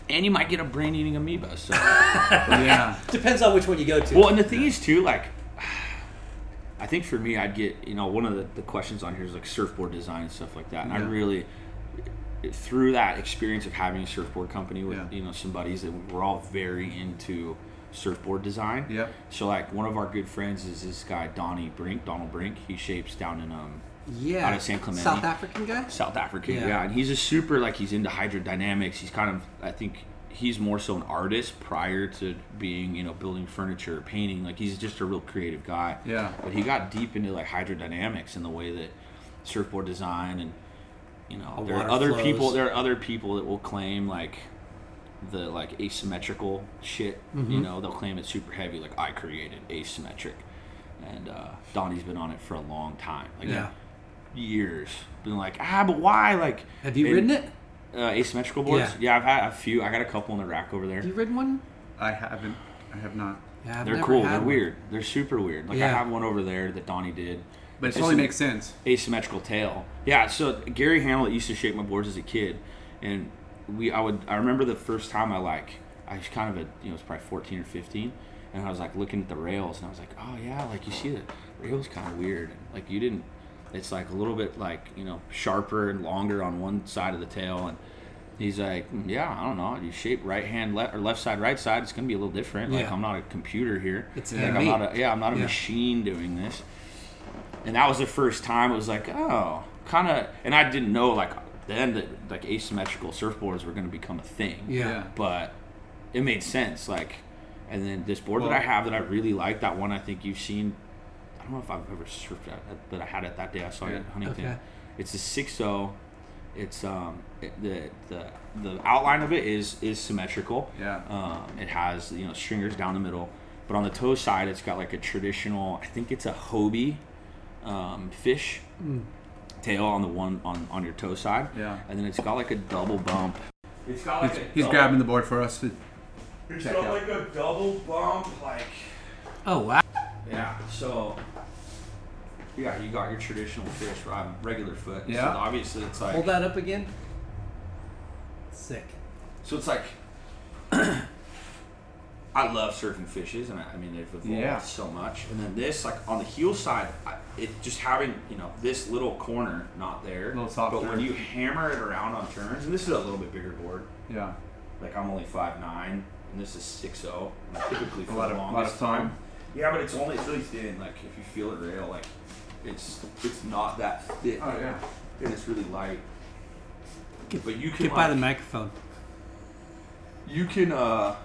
and you might get a brain eating amoeba. So. Yeah. depends on which one you go to. Well, and the thing is too, like, I think for me, I'd get you know one of the, the questions on here is like surfboard design and stuff like that, and I really through that experience of having a surfboard company with Yeah. you know some buddies that we're all very into surfboard design. Yeah. So like one of our good friends is this guy Donnie Brink, Donald Brink. He shapes down in um yeah, out of San Clemente. South African guy. South African, Yeah. yeah. and he's a super like he's into hydrodynamics. He's kind of I think he's more so an artist prior to being you know building furniture, or painting. Like he's just a real creative guy. Yeah. But he got deep into like hydrodynamics and the way that surfboard design and you know there are other flows. people there are other people that will claim like the like asymmetrical shit. Mm-hmm. You know they'll claim it's super heavy. Like I created asymmetric. And uh, Donnie's been on it for a long time, like Yeah. years. Been like, ah, but why? Like, Have you and- ridden it? Uh, asymmetrical boards? Yeah. Yeah. I've had a few. I got a couple in the rack over there. Have you ridden one? I haven't. I have not. Yeah, I've They're never cool. had They're one. weird. They're super weird. Like I Yeah. have one over there that Donnie did. But it It's totally an makes sense. Asymmetrical tail. Yeah. So Gary Hamlet used to shape my boards as a kid, and we. I would. I remember the first time I like. I was kind of a. You know, it was probably fourteen or fifteen, and I was like looking at the rails, and I was like, oh yeah, like you see the rails kind of weird. Like you didn't. It's like a little bit like you know sharper and longer on one side of the tail, and he's like, "Mm, yeah, I don't know. You shape right hand left or left side right side. It's gonna be a little different. Like Yeah. I'm not a computer here. It's like, I'm not a yeah. I'm not a Yeah. machine doing this. And that was the first time it was like, oh, kind of. And I didn't know like then that like asymmetrical surfboards were gonna become a thing. Yeah. Yeah. But it made sense. Like, and then this board that I have that I really like, that one I think you've seen. I don't know if I've ever surfed at, at- but I had it that day. I saw it at Huntington. Okay. It's a six zero. It's um it, the the the outline of it is is symmetrical. Yeah. Um, it has you know stringers down the middle, but on the toe side, it's got like a traditional. I think it's a Hobie um, fish tail on the one on on your toe side. Yeah. And then it's got like a double bump. It's got He's, he's grabbing the board for us. To, It's check got out. like a double bump, like Oh wow. yeah. So yeah, you got your traditional fish, right? Regular foot. Yeah. So obviously, it's like Hold that up again. Sick. So it's like I love surfing fishes, and I, I mean they've evolved Yeah. so much. And then this, like on the heel side, I, it just having you know this little corner not there, Little softer. but when you hammer it around on turns, and this is a little bit bigger board. yeah. Like I'm only five nine, and this is six oh, zero. Typically for lot the of- lot of time. time. Yeah, but it's only it's really thin. Like if you feel it rail, like it's it's not that thick. Oh yeah. and it's really light. but you can Get by the microphone. you can uh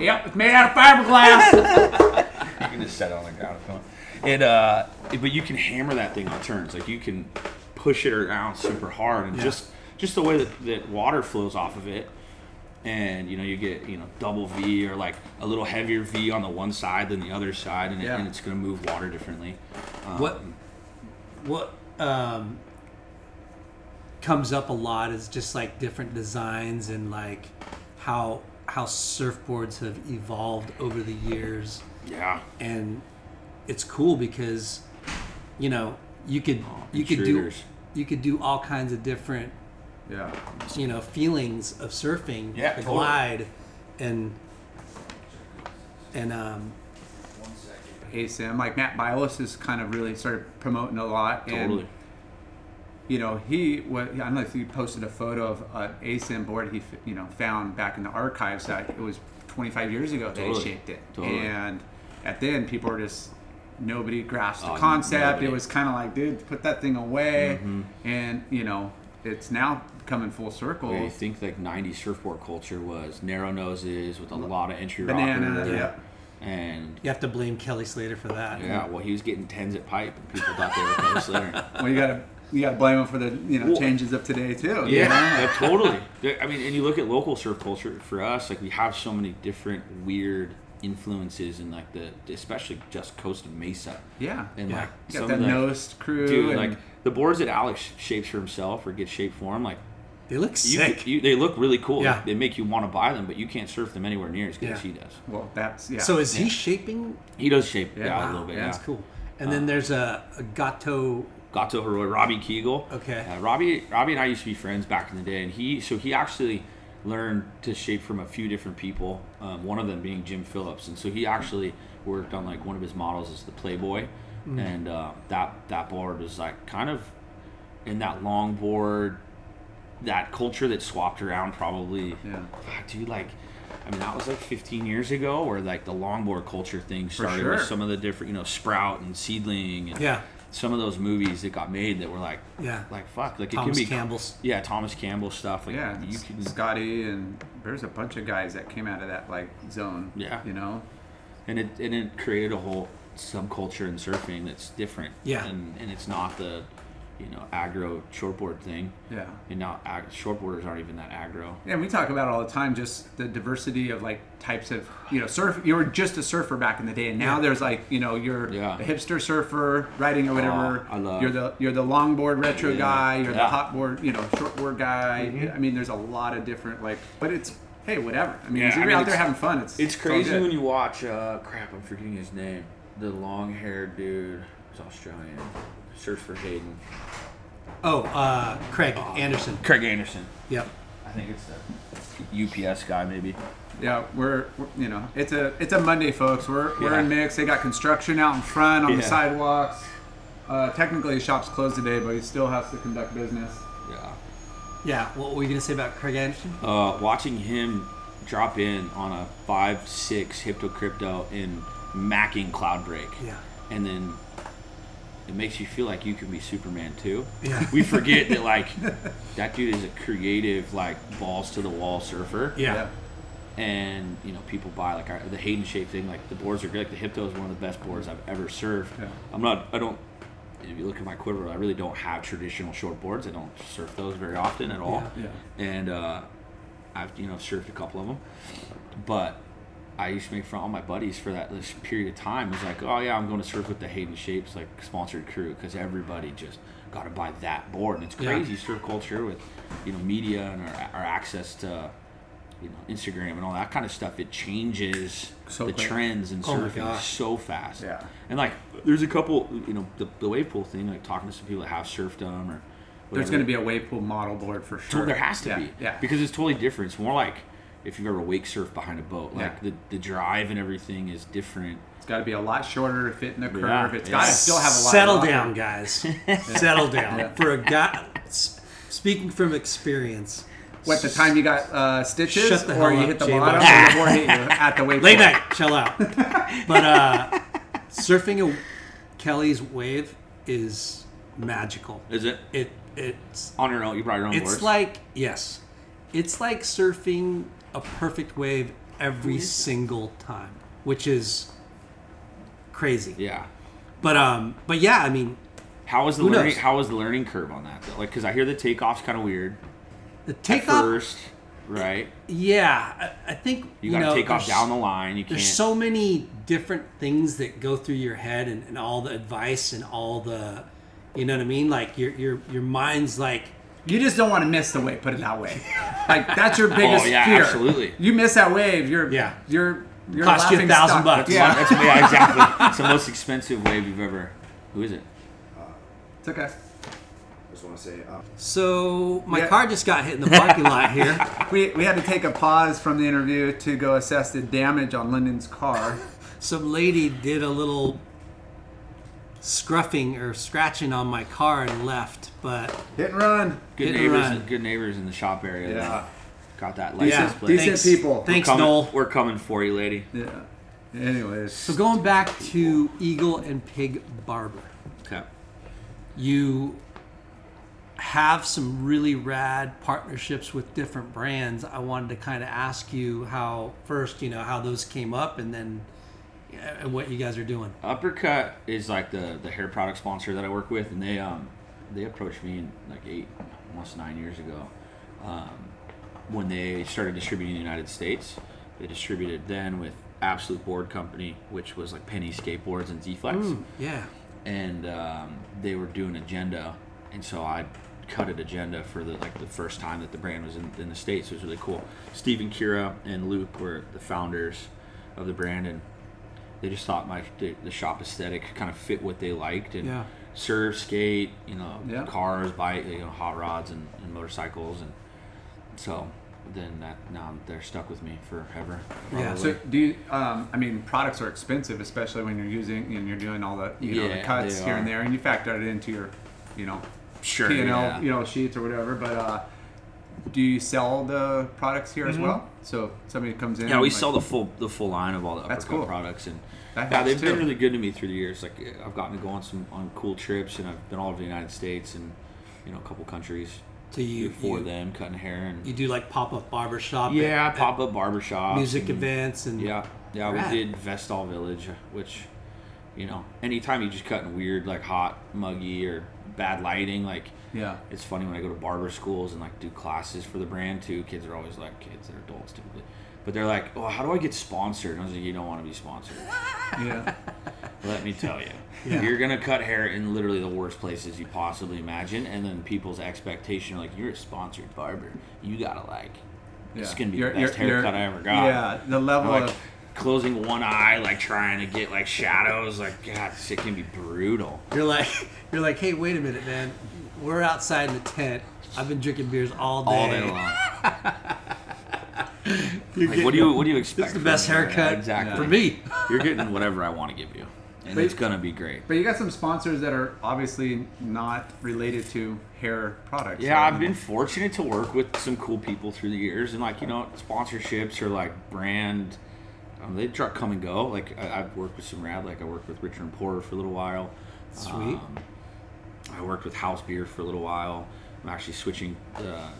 Yep. It's made out of fiberglass. you can just set it on the ground if you want. It uh, but you can hammer that thing on turns. Like you can push it around super hard, and Yeah. just just the way that, that water flows off of it, and you know you get you know double V or like a little heavier V on the one side than the other side, and, it, and it's gonna move water differently. Um, What what um, comes up a lot is just like different designs and like how how surfboards have evolved over the years. Yeah, and it's cool because you know you could you could do you could do all kinds of different yeah. you know feelings of surfing Yeah, the totally. glide and and um ASIM, like Matt Biolos has kind of really started promoting a lot. And, totally. you know, he what I don't know if he posted a photo of an ASIM board he you know found back in the archives that it was 25 years ago that he shaped it, Totally. and at then people were just nobody grasped the Oh, concept. nobody. It was kind of like, dude, put that thing away, Mm-hmm. and you know, it's now coming full circle. Where you think like '90s surfboard culture was narrow noses with a lot of entry Banana, rocker, yeah. and you have to blame kelly slater for that yeah, well, he was getting tens at pipe, and people thought they were Kelly Slater. Well, you gotta you gotta blame him for the you know Well- changes of today too. you Yeah, know? yeah, totally. I mean, and you look at local surf culture for us, like we have so many different weird influences and like the, especially just coast of Mesa, yeah. and Yeah. like You got some that of the, Knost crew, dude, and, like the boards that Alex shapes for himself or gets shaped for him, like they look you, sick could- you, they look really cool. Yeah. They make you want to buy them, but you can't surf them anywhere near as good Yeah. as he does. well, that's yeah. so is he shaping He does shape, Yeah. yeah, Wow, a little bit. yeah, Yeah, that's cool and then there's a, a gato Gato Heroi, Robbie Kegel. Okay. Uh, Robbie, Robbie and I used to be friends back in the day, and he so he actually learned to shape from a few different people. Um, one of them being Jim Phillips, and so he actually worked on like one of his models is the Playboy, Mm. and uh, that that board was like kind of in that long board, that culture that swapped around probably. Yeah. Dude, like. I mean, that was like 15 years ago, where like the longboard culture thing started sure. with some of the different, you know, Sprout and Seedling, and Yeah. Some of those movies that got made that were like, Yeah. like fuck, like it can be Campbell's. yeah, Thomas Campbell stuff. Like yeah, you S- can, Scotty and there's a bunch of guys that came out of that like zone. Yeah. you know. and it and it created a whole subculture in surfing that's different. Yeah. and and it's not the, you know, aggro shortboard thing. Yeah. And now ag- shortboarders aren't even that aggro. Yeah, we talk about it all the time, just the diversity of like types of you know surf. You were just a surfer back in the day, and now there's like you know you're Yeah. a hipster surfer riding or whatever. Oh, I love- You're the you're the longboard retro Yeah. guy. You're the Yeah. Mm-hmm. hotboard you know shortboard guy. I mean, there's a lot of different like, but it's hey whatever. I mean, Yeah, you're I mean, out there having fun, it's It's crazy when you watch. Uh, crap, I'm forgetting his name. The long-haired dude. He's Australian. Search for Hayden. Oh uh craig anderson Craig Anderson. yep I think it's the UPS guy, maybe. Yeah, we're, we're you know it's a it's a Monday, folks. We're we're Yeah. in mix. They got construction out in front on the sidewalks. Uh, technically, the shop's closed today, but he still has to conduct business. Yeah. yeah what were you gonna say about craig anderson uh, watching him drop in on a five six Hypto Krypto in macking Cloud Break, yeah and then it makes you feel like you can be Superman too. Yeah. We forget that like that dude is a creative, like balls to the wall surfer. yeah, and you know people buy like our, the Hayden shape thing. Like the boards are great. Like the Hypto is one of the best boards I've ever served. Yeah. I'm not. I don't. If you look at my quiver, I really don't have traditional short boards. I don't surf those very often at all. Yeah. And uh, I've you know surfed a couple of them, but I used to make fun of all my buddies for that this period of time. It was like, oh yeah, I'm going to surf with the Hayden Shapes like sponsored crew because everybody just got to buy that board, and it's Yeah. crazy surf culture with you know media and our, our access to you know Instagram and all that kind of stuff. It changes So the quick. trends in Oh surfing gosh. so fast. Yeah. And like, there's a couple, you know, the, the wave pool thing. Like talking to some people that have surfed them or. There's going to be a wave pool model board for sure. So there has to yeah. be. Yeah. Because it's totally different. It's more like if you've ever wake surfed behind a boat. Like Yeah. the, the drive and everything is different. it's got to be a lot shorter to fit in the curve. Yeah, It's yeah. got to still have a lot. Settle of down, guys. Settle down. Yeah. For a guy, speaking from experience, What the time you got uh, stitches, Shut the or hell you up, hit the J-Bud. bottom, or the hit you at the wave late night, chill out. But uh, surfing a Kelly's wave is magical. Is it It it's on your own? You brought your own it's boards. like yes, it's like surfing a perfect wave every single time, which is crazy. yeah. But um, but yeah, I mean, How was the learning? knows? How was the learning curve on that? Though? Like, because I hear the takeoff's kind of weird the takeoff. first, right? Yeah, I, I think You you got to take off down the line. You can't. There's so many different things that go through your head, and, and all the advice and all the, you know what I mean? Like your your your mind's like, You just don't want to miss the wave. Put it that way. Like that's your biggest Oh, yeah, fear. absolutely. You miss that wave, you're Yeah. you're you're Cost you a laughing thousand stock. bucks. Yeah, That's, yeah, exactly. It's the most expensive wave you've ever. Who is it? it's okay. just want to say, uh, so my Yeah. car just got hit in the parking lot here. We, we had to take a pause from the interview to go assess the damage on Lyndon's car. Some lady did a little scruffing or scratching on my car and left, but Hit and run. Good Hit and neighbors. run. Good neighbors in the shop area. Yeah. that Got that yeah, license plate. decent thanks, people. Thanks, we're coming, Noel. We're coming for you, lady. Yeah. Anyways, So going back to Eagle and Pig Barber. Okay. you have some really rad partnerships with different brands. I wanted to kind of ask you how first, you know, how those came up, and then and what you guys are doing. Uppercut is like the the hair product sponsor that I work with, and they um they approached me like eight, almost nine years ago, um, when they started distributing in the United States. They distributed then with Absolute Board Company, which was like Penny Skateboards and Z Flex, Yeah, and um, they were doing Agenda, and so I cut at Agenda for the like the first time that the brand was in, in the states. It was really cool. Stephen Kira and Luke were the founders of the brand, and they just thought my the, the shop aesthetic kind of fit what they liked and Yeah. surf, skate, you know, Yeah. cars, bike, you know, hot rods and, and motorcycles, and so then that now they're stuck with me forever. Yeah. so do you? Um, I mean, products are expensive, especially when you're using and you're doing all the you know the cuts here and there, and you factor it into your, you know, sure, P and L, you know, sheets or whatever. But uh, do you sell the products here as well? So somebody comes in. Mm-hmm. Yeah, we like- sell the full the full line of all the That's uppercut cool. products, and That yeah, they've been really good to me through the years. Like I've gotten to go on some on cool trips, and I've been all over the United States and you know a couple countries so you for them cutting hair and you do like pop up barbershop, yeah, pop up barbershops, at music and, events, and Yeah, yeah, Rad. we did Vestal Village, which you know, anytime you just cut in weird, like hot, muggy, or bad lighting, like Yeah. it's funny when I go to barber schools and like do classes for the brand too. Kids are always like kids, they're adults typically, but they're like, "Oh, how do I get sponsored?" And I was like, "You don't want to be sponsored. Yeah. Let me tell you, Yeah. you're gonna cut hair in literally the worst places you possibly imagine, and then people's expectation are like, you're a sponsored barber. You gotta like, it's Yeah. gonna be You're- the best you're- you're- haircut I ever got. Yeah, the level like of closing one eye, like trying to get like shadows. Like God, it can be brutal. you're like you're like, hey, wait a minute, man. We're outside in the tent. I've been drinking beers all day. all day long. You're Like, what do you what do you expect? Is the from best me? haircut exactly. for me. You're getting whatever I want to give you, and But- it's gonna be great. But you got some sponsors that are obviously not related to hair products. Yeah? I've been fortunate to work with some cool people through the years, and like you know, sponsorships or like brand, um, they try come and go. Like I, I've worked with some rad, like I worked with Richer Poorer for a little while. Sweet. Um, I worked with House Beer for a little while. I'm actually switching, uh,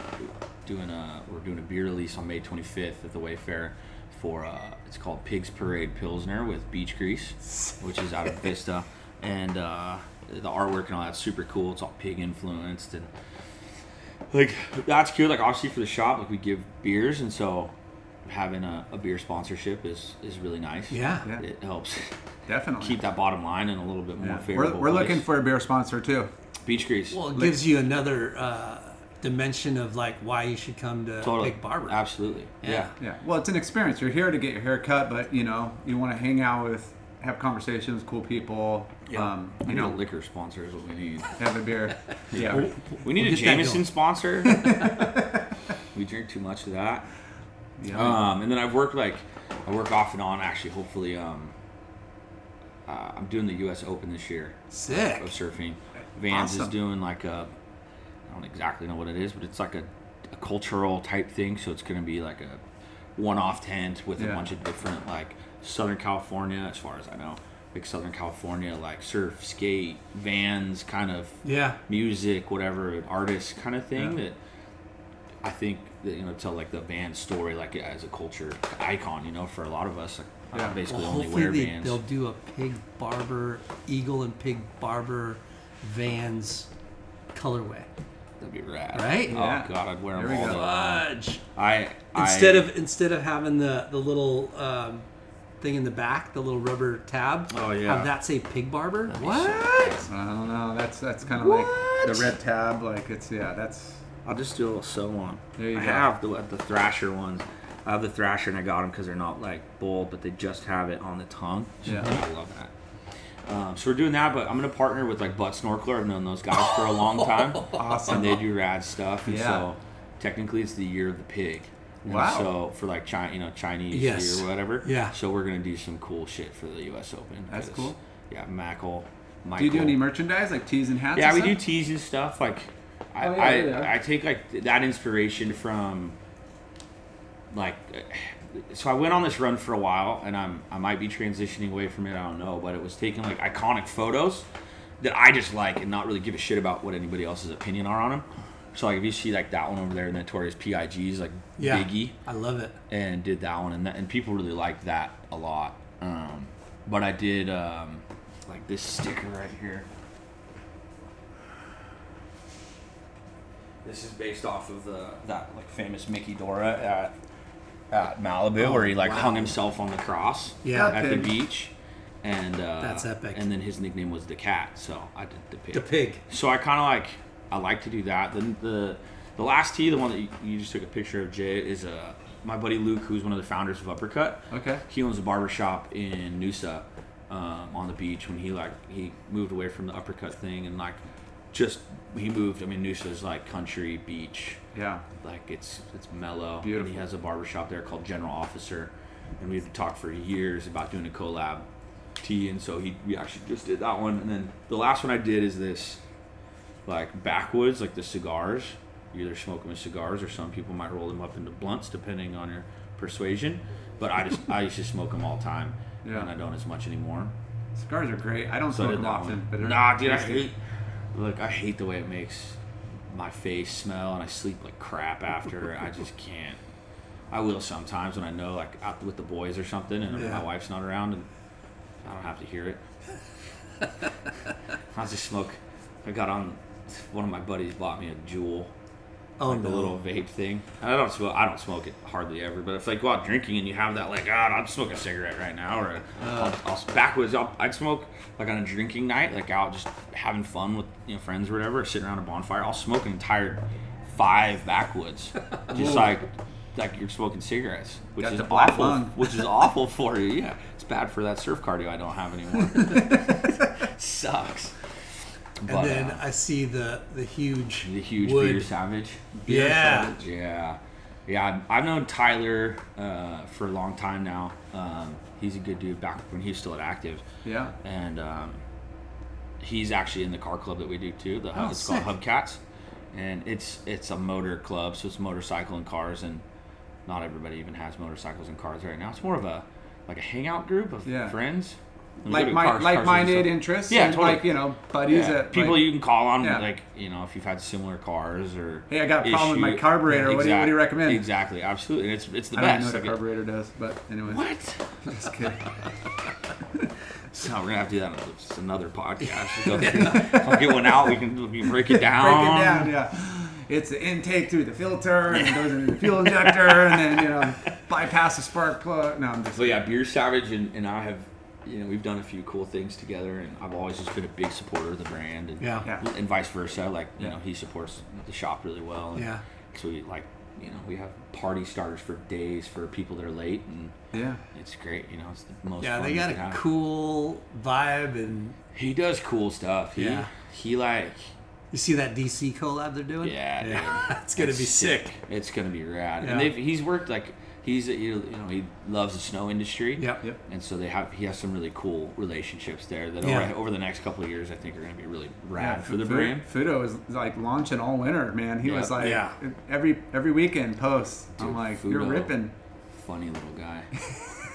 doing a we're doing a beer release on May 25th at the Wayfarer for uh, it's called Pigs Parade Pilsner with beach grease, which is out of Vista, and uh, the artwork and all that's super cool. It's all pig influenced and like that's cool. Like obviously for the shop, like we give beers, and so having a, a beer sponsorship is is really nice. Yeah. Yeah. it helps Definitely. keep that bottom line in a little bit more Yeah. favorable. We're, we're looking for a beer sponsor too. beach grease. Well, it gives you another uh, dimension of like why you should come to totally, Pig Barber. Absolutely, Yeah. yeah. Yeah. Well, it's an experience. You're here to get your hair cut, but you know you want to hang out with, have conversations, cool people. Um, I you need a know, liquor sponsor is what we need. have a beer. Yeah. We need We'll a Jameson sponsor. we drink too much of that. yeah. Um, and then I've worked like I work off and on. Actually, hopefully, um, uh, I'm doing the U.S. Open this year Sick. of surfing. Vans Awesome. is doing like a I don't exactly know what it is, but it's like a, a cultural type thing. So it's going to be like a one-off tent with a bunch of different like Southern California, as far as I know, like Southern California, like surf, skate, Vans, kind of Yeah. music, whatever, artist kind of thing Yeah. that I think that you know tell like the band story like as a culture icon. You know, for a lot of us, like, I Yeah. basically Well, only wear they, Vans. they'll do a Pig Barber, Eagle and Pig Barber Vans colorway. That'd be rad, Right? Oh Yeah. god, I'd wear them we all go. day long. Fudge. I Instead I, of instead of having the the little um, thing in the back, the little rubber tab. Oh, yeah. Have that say Pig Barber. be What? sick. I don't know. That's that's kind of like the red tab. Like it's yeah. That's I'll just do a little sew on. There you I go. have the the Thrasher ones. I have the Thrasher and I got them because they're not like bold, but they just have it on the tongue. Yeah. I love that. Um, so we're doing that, but I'm gonna partner with like Butt Snorkeler. I've known those guys for a long time, awesome. and they do rad stuff. And Yeah. so technically, it's the year of the pig. And Wow. So for like China, you know, Chinese Yes. year or whatever. Yeah. So we're gonna do some cool shit for the U.S. Open. That's cool. Yeah, Mackle. Michael. Do you do any merchandise like tees and hats? Yeah, we do tees and stuff. Like, I, Oh, yeah, I. I, take like that inspiration from, like, so I went on this run for a while, and I'm I might be transitioning away from it. I don't know, but it was taking like iconic photos that I just like and not really give a shit about what anybody else's opinion are on them. So like if you see like that one over there, Notorious P.I.G.'s like Yeah. Biggie I love it. and did that one, and that, and people really liked that a lot. Um, but I did um, like this sticker right here. This is based off of the that like famous Mickey Dora at at Malibu, where he like wow. hung himself on the cross Yeah. at the beach, and uh, That's epic. And then his nickname was the cat, so I did the pig. The pig. So I kind of like I like to do that. Then the the last tee, the one that you, you just took a picture of, Jay, is uh, my buddy Luke, who's one of the founders of Uppercut. Okay. He owns a barbershop in Noosa um, on the beach. When he like he moved away from the Uppercut thing and like just he moved. I mean, Noosa is like country beach, Yeah. like it's it's mellow. Beautiful. And he has a barber shop there called General Officer, and we've talked for years about doing a collab tea, and so he we actually just did that one, and then the last one I did is this, like backwoods, like the cigars. You either smoke them as cigars, or some people might roll them up into blunts, depending on your persuasion. But I just I used to smoke them all the time, Yeah. and I don't as much anymore. Cigars are great. I don't So smoke them often, one. but they're nah, dude, I hate. Look, I hate the way it makes my face smell, and I sleep like crap after. I just can't. I will sometimes when I know, like out with the boys or something, and Yeah. my wife's not around, and I don't have to hear it. I just smoke. I got on. One of my buddies bought me a Juul, Oh like no. the little vape thing. I don't smoke. I don't smoke it hardly ever. But if I go out drinking and you have that, like, God, I'm smoking a cigarette right now, or uh. I'll, I'll backwards. I'll, I'd smoke like on a drinking night, like out just having fun with you know friends or whatever, or sitting around a bonfire. I'll smoke an entire five backwoods, just like like you're smoking cigarettes, which Got is awful. lung. Which is awful for you. Yeah, it's bad for that surf cardio I don't have anymore. Sucks. and then uh, I see the the huge the huge wood. Peter Savage. Yeah. Yeah, yeah. I've- known Tyler uh, for a long time now. Um, he's a good dude. Back when he was still at Active, Yeah. and um, he's actually in the car club that we do too. The Oh, it's sick. called Hubcats, and it's it's a motor club, so it's motorcycle and cars, and not everybody even has motorcycles and cars right now. It's more of a like a hangout group of Yeah. friends. Like to my, cars- cars like-minded interests. Yeah, and totally. like you know, buddies. Yeah, That, people like, you can call on, Yeah. like you know, if you've had similar cars or Hey, I got a problem with my issue- carburetor. What do you- what do you recommend? Exactly, absolutely, and it's it's the I don't know best. what a carburetor does, but anyway. what? Just kidding. So we're gonna have to do that on just another podcast. Go through- I'll get one out. We can, we can break it down. Break it down, yeah. It's the intake through the filter, and it goes into the fuel injector, and then you know bypass the spark plug. No, I'm just. So yeah, Beer Savage and, and I have, you know, we've done a few cool things together, and I've always just been a big supporter of the brand, and Yeah. Yeah. and vice versa. Like you Yeah. know, he supports the shop really well. And Yeah. So we like, you know, we have party starters for days for people that are late, and Yeah. it's great. You know, it's the most. Yeah, fun they got a have. cool vibe, and He does cool stuff. He, Yeah. He like. you see that DC collab they're doing? Yeah, dude. it's gonna It's be sick. It's gonna be rad. Yeah. And they've, he's worked like he's you know he loves the snow industry. Yep. Yep. And so they have he has some really cool relationships there that Yeah. over, over the next couple of years I think are gonna be really rad Yeah, for the Fu- brand. Fudo is like launching all winter, man. He Yeah. was like Yeah. every every weekend posts. I'm Dude, like, you're ripping. Funny little guy.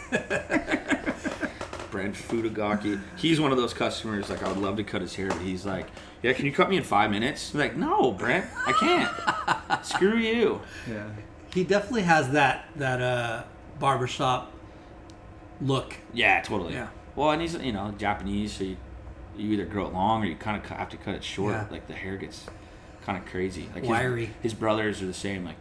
Brent Fudagaki. He's one of those customers like I would love to cut his hair, but he's like, Yeah, can you cut me in five minutes? I'm like, no, Brent, I can't. Screw you. Yeah. He definitely has that that uh barbershop look. Yeah, totally. Yeah. Well, and he's you know Japanese, so you, you either grow it long or you kind of have to cut it short. Yeah. Like the hair gets kind of crazy. Like Wiry. His, his brothers are the same. Like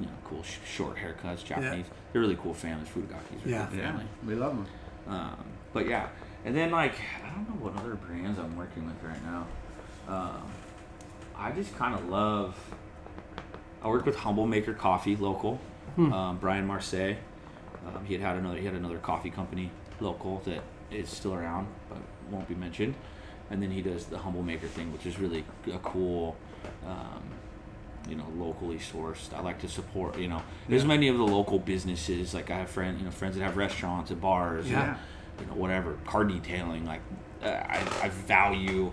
you know, cool sh- short haircuts. Japanese. yeah. They're really cool families. Fudagaki's are Yeah. a cool Yeah. family. We love them. Um, but yeah, and then like I don't know what other brands I'm working with right now. Um, I just kind of love. I work with Humble Maker Coffee, local. Um, Brian Marseille. Um, he had had another. He had another coffee company, local, that is still around but won't be mentioned. And then he does the Humble Maker thing, which is really a cool. Um, you know, locally sourced. I like to support. You know, there's many of the local businesses. Like I have friends, you know, friends that have restaurants and bars. Yeah. And, you know, whatever car detailing. Like uh, I, I value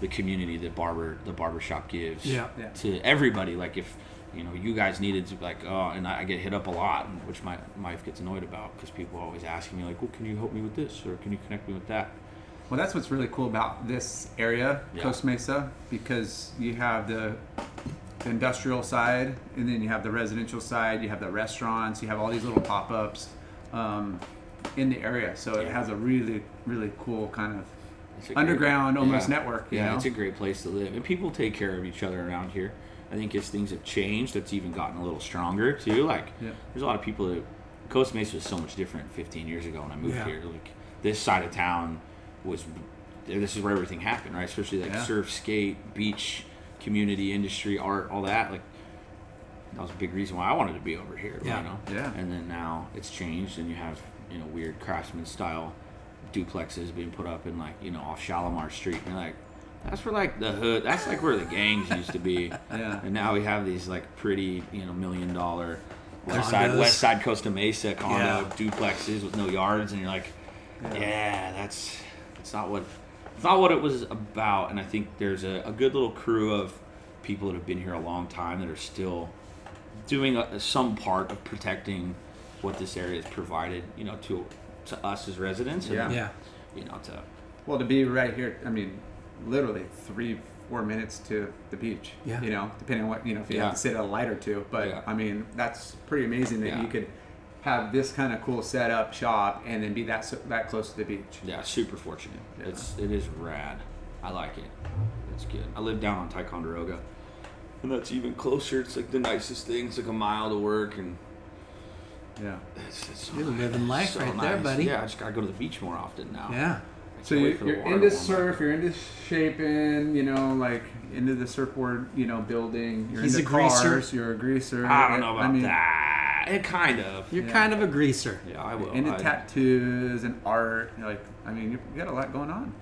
the community that barber the barbershop gives Yeah. Yeah. to everybody. Like if you know you guys needed to like oh, and I, I get hit up a lot, which my wife gets annoyed about because people are always asking me like, well, can you help me with this or can you connect me with that? Well, that's what's really cool about this area, Yeah. Costa Mesa, because you have the industrial side, and then you have the residential side. You have the restaurants. You have all these little pop-ups um, in the area, so it has a really, really cool kind of underground, great- almost yeah. network. You yeah, know? it's a great place to live, and people take care of each other around here. I think as things have changed, that's even gotten a little stronger too. Like, Yeah. there's a lot of people that Costa Mesa was so much different 15 years ago when I moved Yeah. here. Like, this side of town was, this is where everything happened, right? Especially like Yeah. surf, skate, beach, community, industry, art, all that. Like, that was a big reason why I wanted to be over here. Yeah. You know. Yeah. And then now it's changed, and you have you know weird craftsman style duplexes being put up in like you know off Shalimar Street. And you're like, that's where like the hood. That's like where the gangs used to be. Yeah. And now we have these like pretty you know million dollar west side west side Costa Mesa condo Yeah. duplexes with no yards, and you're like, yeah, that's that's not what it's not what it was about. And I think there's a, a good little crew of people that have been here a long time that are still doing a, some part of protecting what this area has provided, you know, to to us as residents. And, Yeah. Yeah. You know, to Well, to be right here, I mean, literally three, four minutes to the beach. Yeah. You know, depending on what you know, if you Yeah. have to sit at a light or two. But Yeah. I mean, that's pretty amazing that Yeah. you could have this kind of cool setup shop and then be that so- that close to the beach. yeah, super fortunate. Yeah. It's it is rad. I like it. It's good. I live down on Ticonderoga, and that's even closer. It's like the nicest thing. It's like a mile to work, and Yeah. it's, it's so You're nice. living life So right there, buddy. Yeah, I just gotta go to the beach more often now. Yeah. I So you're, wait for the you're into to surf, up. you're into shaping, you know, like into the surfboard, you know, building. You're He's into a greaser. cars. You're a greaser. I don't know about I mean, that. It kind of. You're Yeah. kind of a greaser. Yeah, I will. Into I- tattoos and art. Like, I mean, you you got a lot going on.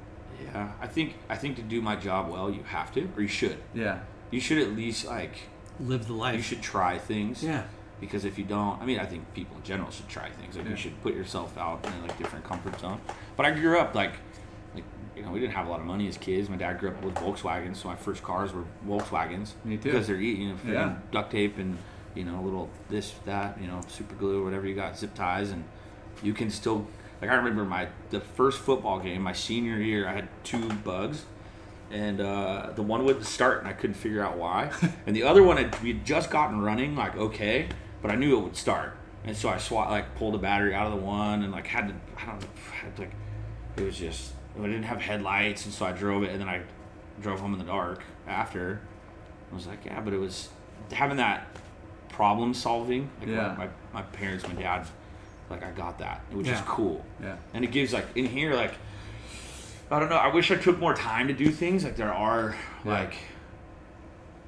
Yeah, I think I think to do my job well, you have to, or you should. Yeah. You should at least like Live the life. you should try things. Yeah. Because if you don't, I mean, I think people in general should try things. Like Yeah. you should put yourself out in like different comfort zone. But I grew up like, like you know, we didn't have a lot of money as kids. My dad grew up with Volkswagens, so my first cars were Volkswagens. Me too. Because they're eating you know, Yeah. duct tape and you know, a little this that you know, super glue, or whatever you got, zip ties, and you can still Like I remember my the first football game, my senior year, I had two bugs, and uh, the one wouldn't start, and I couldn't figure out why. and the other one had we had just gotten running, like okay, but I knew it would start, and so I swat like pulled a battery out of the one, and like had to I don't know, had like it was just I didn't have headlights, and so I drove it, and then I drove home in the dark after. I was like, yeah, but it was having that problem solving. Like Yeah. my, my, parents, my dad, like I got that, which is Yeah. cool. Yeah. And it gives like in here, like I don't know. I wish I took more time to do things. Like there are Yeah. like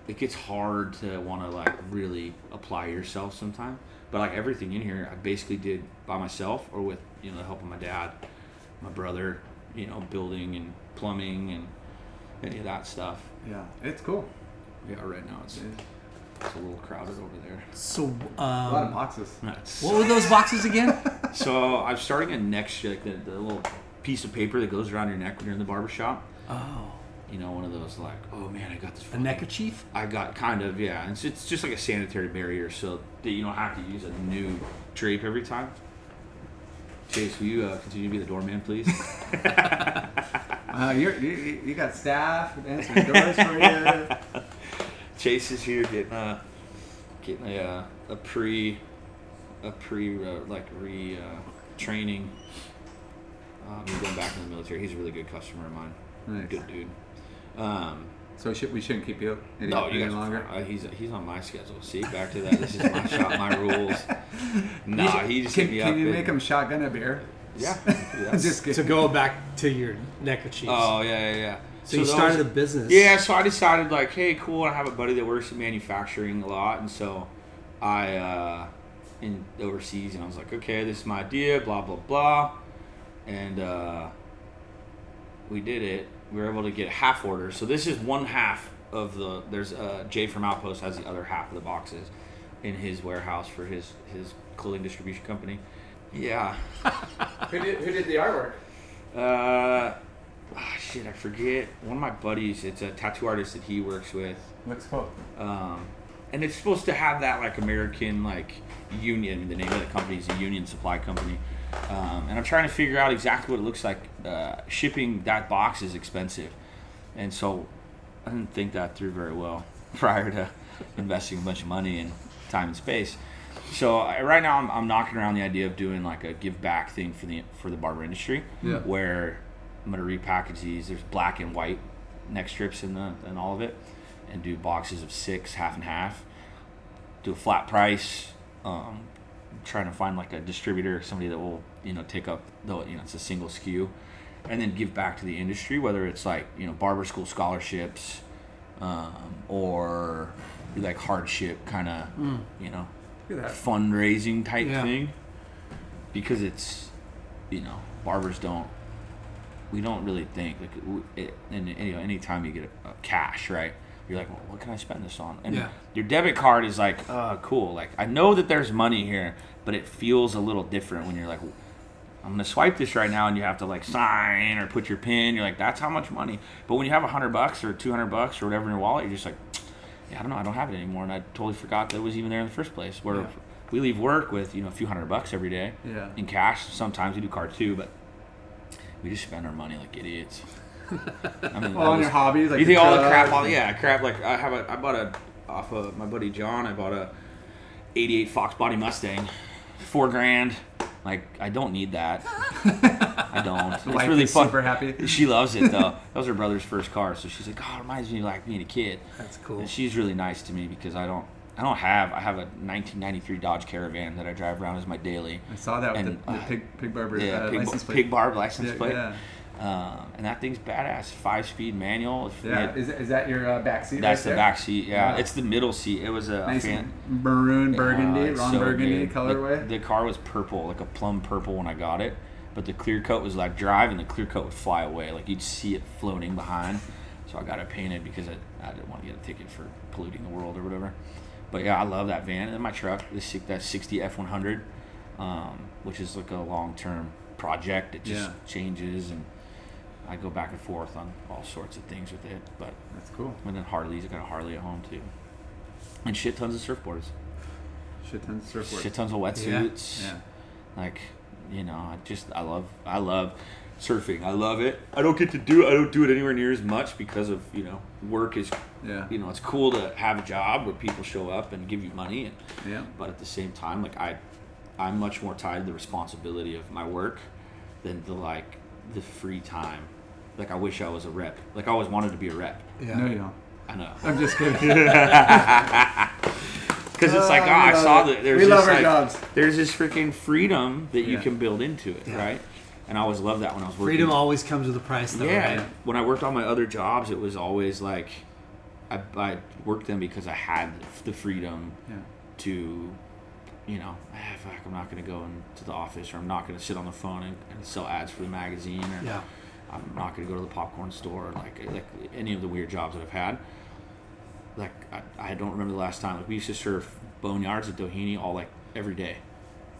it gets hard to want to like really apply yourself sometimes. But like everything in here, I basically did by myself or with you know the help of my dad, my brother, you know, building and plumbing and any of that stuff. Yeah, it's cool. Yeah, right now it's, it's a little crowded over there. So, A lot of um, boxes. That's, what were those boxes again? so I'm starting a neck sh- like the, the little piece of paper that goes around your neck when you're in the barber shop. Oh, You know, one of those like, oh man, I got this. a fucking- neckerchief. I got kind of yeah. It's, it's just like a sanitary barrier, so that you don't have to use a new drape every time. Chase, will you uh, continue to be the doorman, please? Uh, you're, you you you got staff answering doors for you. Chase is here getting a getting a uh, a pre a pre uh, like re uh, training. Um, he's going back in the military. He's a really good customer of mine. Nice. Good dude. Um, So should, we shouldn't keep you any, no, any you guys longer. Uh, he's he's on my schedule. See, back to that. This is my shot, my rules. Nah, he just can, hit me can up you and- make him shotgun a beer? Yeah. that's- Just To go back to your neckerchiefs. Oh yeah, yeah, yeah. so, you those- started a business. Yeah, so I decided like, hey, cool. I have a buddy that works in manufacturing a lot, and so I uh, in overseas, and I was like, okay, this is my idea, blah blah blah, and uh, we did it. We were able to get half orders. So this is one half of the. There's uh, Jay from Outpost has the other half of the boxes in his warehouse for his his clothing distribution company. Yeah. Who did, who did the artwork? Uh, ah, shit, I forget. One of my buddies, it's a tattoo artist that he works with. Looks cool. Um, and it's supposed to have that like American like union. The name of the company is a Union Supply Company. Um, and I'm trying to figure out exactly what it looks like. Uh, shipping that box is expensive, and so I didn't think that through very well prior to investing a bunch of money and time and space. So I, right now I'm, I'm knocking around the idea of doing like a give back thing for the for the barber industry, Yeah. where I'm gonna repackage these. There's black and white neck strips in the in all of it, and do boxes of six, half and half. Do a flat price. Um, trying to find like a distributor, somebody that will you know take up the you know it's a single SKU, and then give back to the industry, whether it's like you know barber school scholarships, um, or like hardship kind of you know fundraising type Yeah. thing. Because it's you know barbers don't we don't really think like it, and you know anytime you get a, a cash right you're like well, what can i spend this on and Yeah. your debit card is like uh cool like i know that there's money here but it feels a little different when you're like i'm gonna swipe this right now and you have to like sign or put your pin you're like that's how much money but when you have a hundred bucks or 200 bucks or whatever in your wallet you're just like yeah, I don't know. I don't have it anymore, and I totally forgot that it was even there in the first place. Where Yeah. we leave work with you know a few hundred bucks every day Yeah. in cash. Sometimes we do card too, but we just spend our money like idiots. I mean, Well, on was- your hobbies, like you think all the crap? All, yeah, crap. Like I have a, I bought a off of my buddy John. I bought a '88 Fox Body Mustang, four grand. Like I don't need that. I don't. It's Wife really fun. super happy. She loves it though. That was her brother's first car, so she's like, "Oh, it reminds me of like being a kid." That's cool. And she's really nice to me because I don't, I don't have. I have a 1993 Dodge Caravan that I drive around as my daily. I saw that with And, the, the uh, pig pig barber Yeah, uh, pig, license plate. pig barb license Yeah, plate. yeah. Um, and that thing's badass. Five speed manual. Yeah, had- is, is that your uh, back seat? that's right the back seat. Yeah, Yeah. it's the middle seat. It was a, Nice fan. maroon burgundy, Ron so burgundy good. colorway. The, the car was purple, like a plum purple when I got it, but the clear coat was like drive, and the clear coat would fly away, like you'd see it floating behind. So I got it painted because I, I didn't want to get a ticket for polluting the world or whatever. But yeah, I love that van and then my truck, this that 60 F100, um, which is like a long term project. It just Yeah. changes and I go back and forth on all sorts of things with it. But That's cool. and then Harleys, I got a Harley at home too, and shit tons of surfboards. Shit tons of surfboards. Shit tons of wetsuits. Yeah. Like you know, I just I love I love surfing. I love it. I don't get to do it. I don't do it anywhere near as much because of you know work is Yeah. you know it's cool to have a job where people show up and give you money and Yeah. but at the same time like I I'm much more tied to the responsibility of my work than the like the free time. Like I wish I was a rep. Like I always wanted to be a rep. Yeah. No, you don't. I know. I'm just kidding. Because it's like, Oh, oh, I saw it. that there's We this, like, jobs. there's this freaking freedom that you Yeah. can build into it, right? And I always loved that when I was working. Freedom always comes with a price, though. yeah. Right? When I worked on my other jobs, it was always like, I, I worked them because I had the freedom Yeah. to, you know, ah, fuck, I'm not going to go into the office or I'm not going to sit on the phone and, and sell ads for the magazine or Yeah. I'm not going to go to the popcorn store like like any of the weird jobs that I've had. Like I, I don't remember the last time. Like we used to surf boneyards at Doheny all like every day,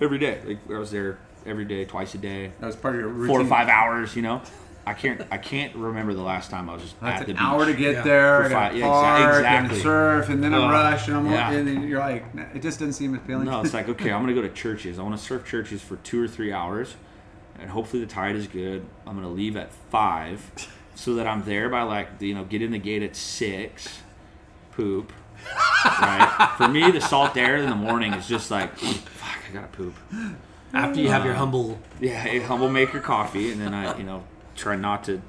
every day. Like I was there every day, twice a day, That was part of your routine. four or five hours. You know, I can't I can't remember the last time I was just That's at the an beach. hour to get Yeah. there, For five- yeah, park, exactly. and surf, and then a Ugh, rush, and, I'm, yeah. and then you're like, it just doesn't seem appealing. No, it's like okay, I'm gonna go to churches. I want to surf churches for two or three hours, and hopefully the tide is good. I'm gonna leave at five, so that I'm there by like you know get in the gate at six, poop. Right. For me, the salt air in the morning is just like, fuck, I gotta poop. After you have your uh, humble. Yeah, a humble maker coffee, and then I you know try not to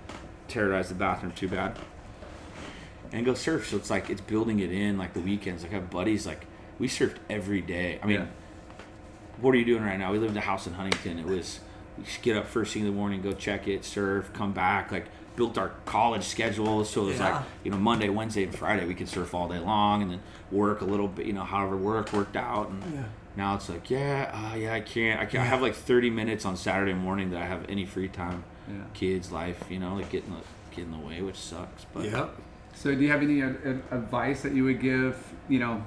terrorize the bathroom too bad, and go surf. So it's like it's building it in like the weekends. Like I have buddies like we surfed every day. I mean Yeah. what are you doing right now? We lived in a house in Huntington. It was just get up first thing in the morning, go check it, surf, come back. Like built our college schedule, so it was Yeah. like you know Monday, Wednesday, and Friday we could surf all day long, and then work a little bit. You know, however work worked out, and Yeah. now it's like yeah, uh, yeah, I can't. I can't. I have like thirty minutes on Saturday morning that I have any free time. Yeah. Kids, life, you know, like getting the get in the way, which sucks. But Yeah. So, do you have any uh, advice that you would give, you know,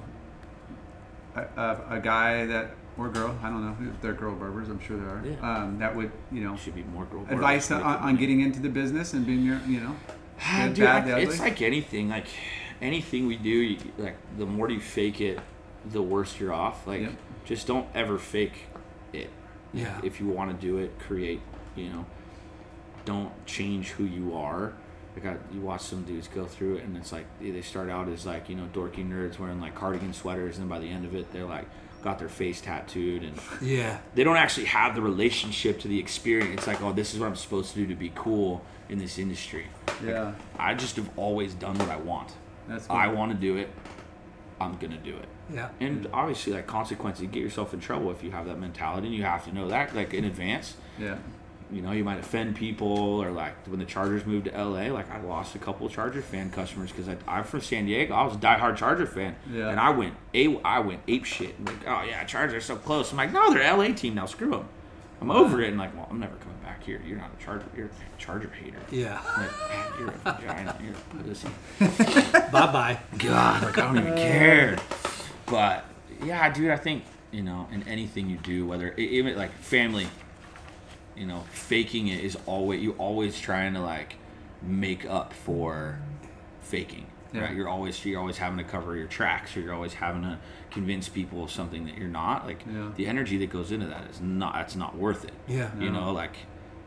a, a, a guy that or girl, I don't know, if they're girl barbers, I'm sure there are, Yeah. um, that would, you know, should be more girl advice on, on getting into the business and being your, you know, Ah, Good, dude, bad, I- it's like anything. Like anything we do, you, like the more you fake it, the worse you're off. Like Yep. just don't ever fake it. Yeah. If you want to do it, create. You know, don't change who you are. Like I, you watch some dudes go through it, and it's like they start out as like you know dorky nerds wearing like cardigan sweaters, and by the end of it, they're like got their face tattooed and Yeah. they don't actually have the relationship to the experience. it's Like, oh, this is what I'm supposed to do to be cool in this industry. yeah, I just have always done what I want. that's cool. I want to do it. I'm gonna do it. Yeah. And obviously, like consequences, you get yourself in trouble if you have that mentality, and you have to know that, like in advance. yeah, You know, you might offend people, or like when the Chargers moved to LA, like I lost a couple of Charger fan customers because I'm from San Diego. I was a diehard Charger fan, Yeah. and I went a I went ape shit. Like, oh yeah, Chargers are so close. I'm like, no, they're LA team now. Screw them. I'm over it. And like, well, I'm never coming back here. You're not a Charger. You're a Charger hater. Yeah. Like, man, you're a vagina. You're a pussy. bye bye. God, like I don't even care. But yeah, dude, I think you know, in anything you do, whether even like family, you know, faking it is always you always trying to like make up for faking. Yeah. Right? You're always you're always having to cover your tracks, or you're always having to convince people of something that you're not. Like Yeah. the energy that goes into that is not that's not worth it. Yeah. You No. know, like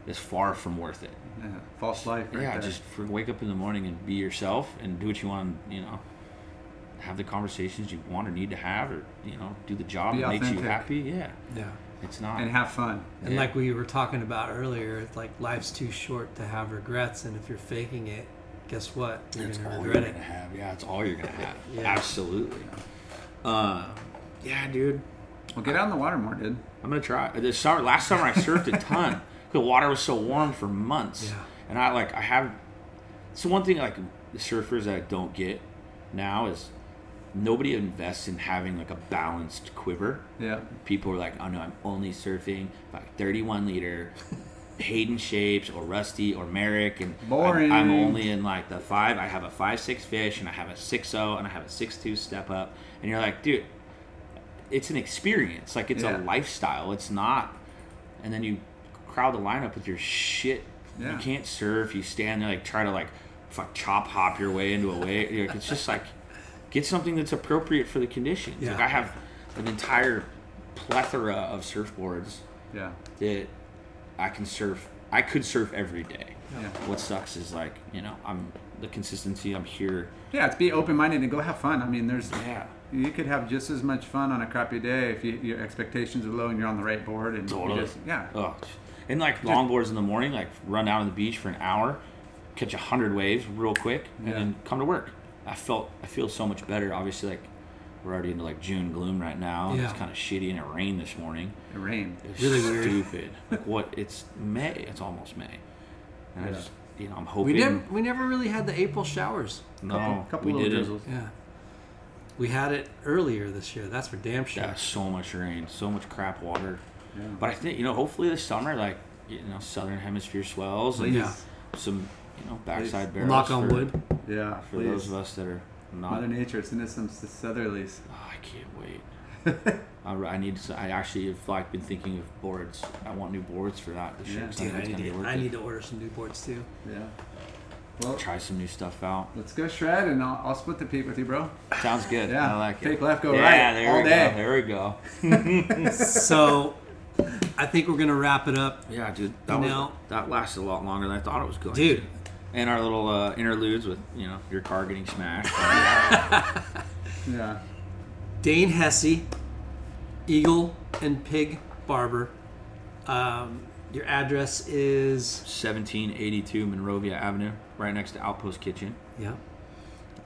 it's far from worth it. yeah. false life. Right yeah, there. just for, wake up in the morning and be yourself and do what you want. You know, have the conversations you want or need to have, or you know, do the job Be that makes you happy. Yeah, Yeah. It's not. and have fun. And Yeah. like we were talking about earlier, it's like life's too short to have regrets, and if you're faking it, guess what? You're it's gonna all regret you're it. gonna have. Yeah, it's all you're gonna have. Yeah. Absolutely. Uh, yeah, dude. Well, get out in the water more, dude. I'm gonna try. This summer, last summer, I surfed a ton. The water was so warm for months, Yeah. and I like I have. So one thing like the surfers that I don't get now is nobody invests in having like a balanced quiver. Yeah, People are like, oh no, I'm only surfing like 31 liter Hayden shapes or Rusty or Merrick, and I'm- Boring. I'm, only in like the five. I have a five six fish, and I have a six zero, and I have a six two step up, and you're like, dude, it's an experience. Like it's Yeah. a lifestyle. It's not. And then you crowd the lineup with your shit. Yeah. You can't surf. You stand there like try to like fuck chop hop your way into a wave. Like, it's just like get something that's appropriate for the conditions. Like I have an entire plethora of surfboards yeah, that I can surf. I could surf every day. Yeah. What sucks is like you know I'm the consistency. I'm here. Yeah, it's be open minded and go have fun. I mean, there's Yeah. you could have just as much fun on a crappy day if you, your expectations are low and you're on the right board and you Totally. just yeah. Oh, and like longboards in the morning, like run down on the beach for an hour, catch a hundred waves real quick, and Yeah. then come to work. I felt I feel so much better. Obviously, like we're already into like June gloom right now. and It's kind of shitty and it rained this morning. It rained. It's Really weird. stupid. like what? It's May. It's almost May. And I just you know I'm hoping. We never we never really had the April showers. no, couple, couple we little didn't. drizzles. Yeah. We had it earlier this year. That's for damn sure. Yeah, so much rain, so much crap water. Yeah. But I think you know, hopefully this summer, like you know, southern hemisphere swells and Yeah. some you know backside Please. barrels. Knock on for, wood. Yeah, for please. those of us that are not. Mother Nature, send us some southerlies. Oh, I can't wait. I, I need to. I actually have like been thinking of boards. I want new boards for that this year. Yeah. 'cause I Dude, I need, gonna be to, worth I need to order some new boards too. Yeah. Well, Try some new stuff out. let's go shred and I'll, I'll split the peak with you, bro. Sounds good. Yeah. I like Take it. left, go yeah, right there all we day. go. There we go. so I think we're gonna wrap it up. Yeah, dude. That You was know- that lasted a lot longer than I thought it was going. Dude. To. And our little uh, interludes with you know your car getting smashed. Yeah. Dane Hesse, Eagle and Pig Barber. Um, your address is 1782 Monrovia Avenue, right next to Outpost Kitchen. yeah.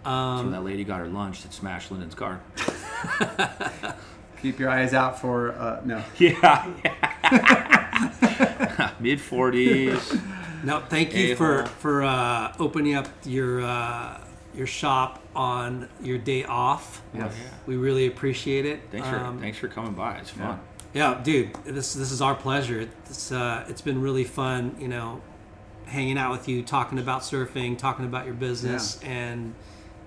So Um, that lady got her lunch that smashed Lyndon's car. Keep your eyes out for uh, no. Yeah. Mid 40s. No, thank you for A-hole. for uh, opening up your uh, your shop on your day off. Yes. We really appreciate it. Thanks for Um, thanks for coming by. It's fun. Yeah, dude, this this is our pleasure. It's uh, it's been really fun, you know, hanging out with you, talking about surfing, talking about your business, and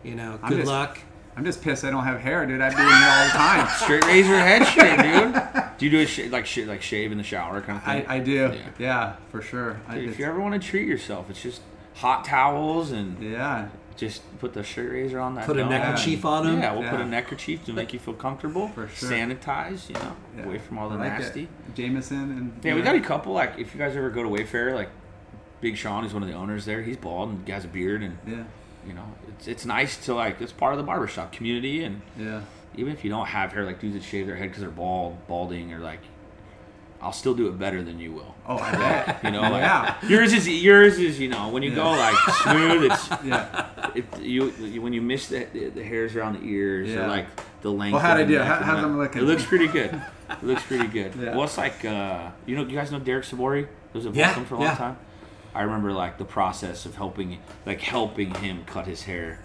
you know, good just- luck. I'm just pissed I don't have hair, dude. I'd be in here all the time. Straight razor head shave, dude. Do you do a sh- like sh- like shave in the shower kind of thing? I, I do. Yeah. Yeah, for sure. I, if you ever want to treat yourself, it's just hot towels and yeah. just put the shirt razor on that. Put a dome. neckerchief on him. Yeah, we'll put a neckerchief to make you feel comfortable. For sure. Sanitize, you know, yeah. away from all the like nasty. It. Jameson and Yeah, we got a couple. Like, if you guys ever go to Wayfarer, like Big Sean, who's one of the owners there, he's bald and has a beard, and Yeah, you know, it's it's nice to like it's part of the barbershop community, and yeah. Even if you don't have hair, like dudes that shave their head because they're bald, balding, or like, I'll still do it better than you will. Oh, I bet. You know, like Yeah. yours is yours is you know when you go like smooth, it's yeah. it, you, you when you miss the, the, the hairs around the ears Yeah. or like the length. Well, how'd of I do? How- how's that. them looking? It looks pretty good. It looks pretty good. Yeah. Well, it's like uh, you know, you guys know Derek Sabori. Those have Yeah, worked with for a long yeah. time. I remember like the process of helping, like helping him cut his hair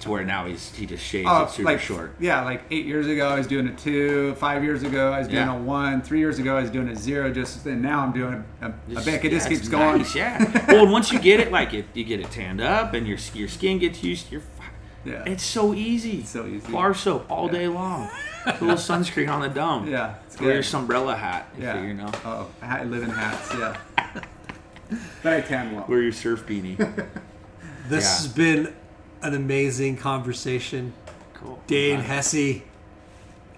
to where now he's he just shaves Oh, it super like short. Yeah, like eight years ago I was doing a two. Five years ago I was doing Yeah. a one. Three years ago I was doing a zero. Just and now I'm doing a, a Just- bank. It just keeps going. nice, yeah. well, and once you get it, like if you get it tanned up and your your skin gets used, you're. Yeah. It's so easy. It's so easy. Bar soap all Yeah. day long. A little sunscreen on the dome. Yeah, it's Wear your good. umbrella hat. If Yeah. you, you know. Oh, I live in hats. Yeah. but I tan well. Wear your surf beanie. This Yeah. has been an amazing conversation. Cool. Dane Okay. Hesse,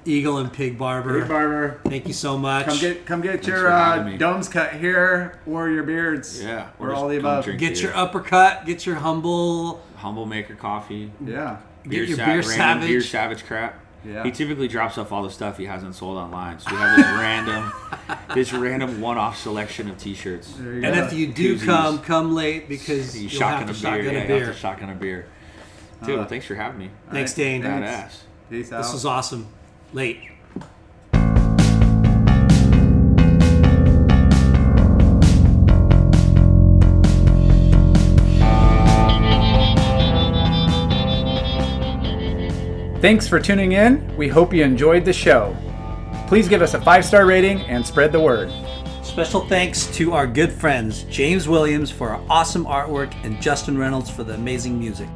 Eagle and Pig Barber. Big barber. Thank you so much. Come get come get Thanks your uh, domes cut here or your beards. Yeah, or Or all the above. Get beer. your uppercut. Get your humble. Humble maker coffee. Yeah. Get your Sa- beer savage. Beer savage crap. Yeah. He typically drops off all the stuff he hasn't sold online. So we have this random, this random one-off selection of T-shirts. And go. if you do Koozies. come, come late because You you'll have shotgun to a beer. shotgun Yeah, a you have to shotgun a beer. Dude, Uh, thanks for having me. Thanks, All right. Dane. Thanks. Badass. Peace out. This was awesome. Late. Thanks for tuning in. We hope you enjoyed the show. Please give us a five star rating and spread the word. Special thanks to our good friends James Williams for our awesome artwork and Justin Reynolds for the amazing music.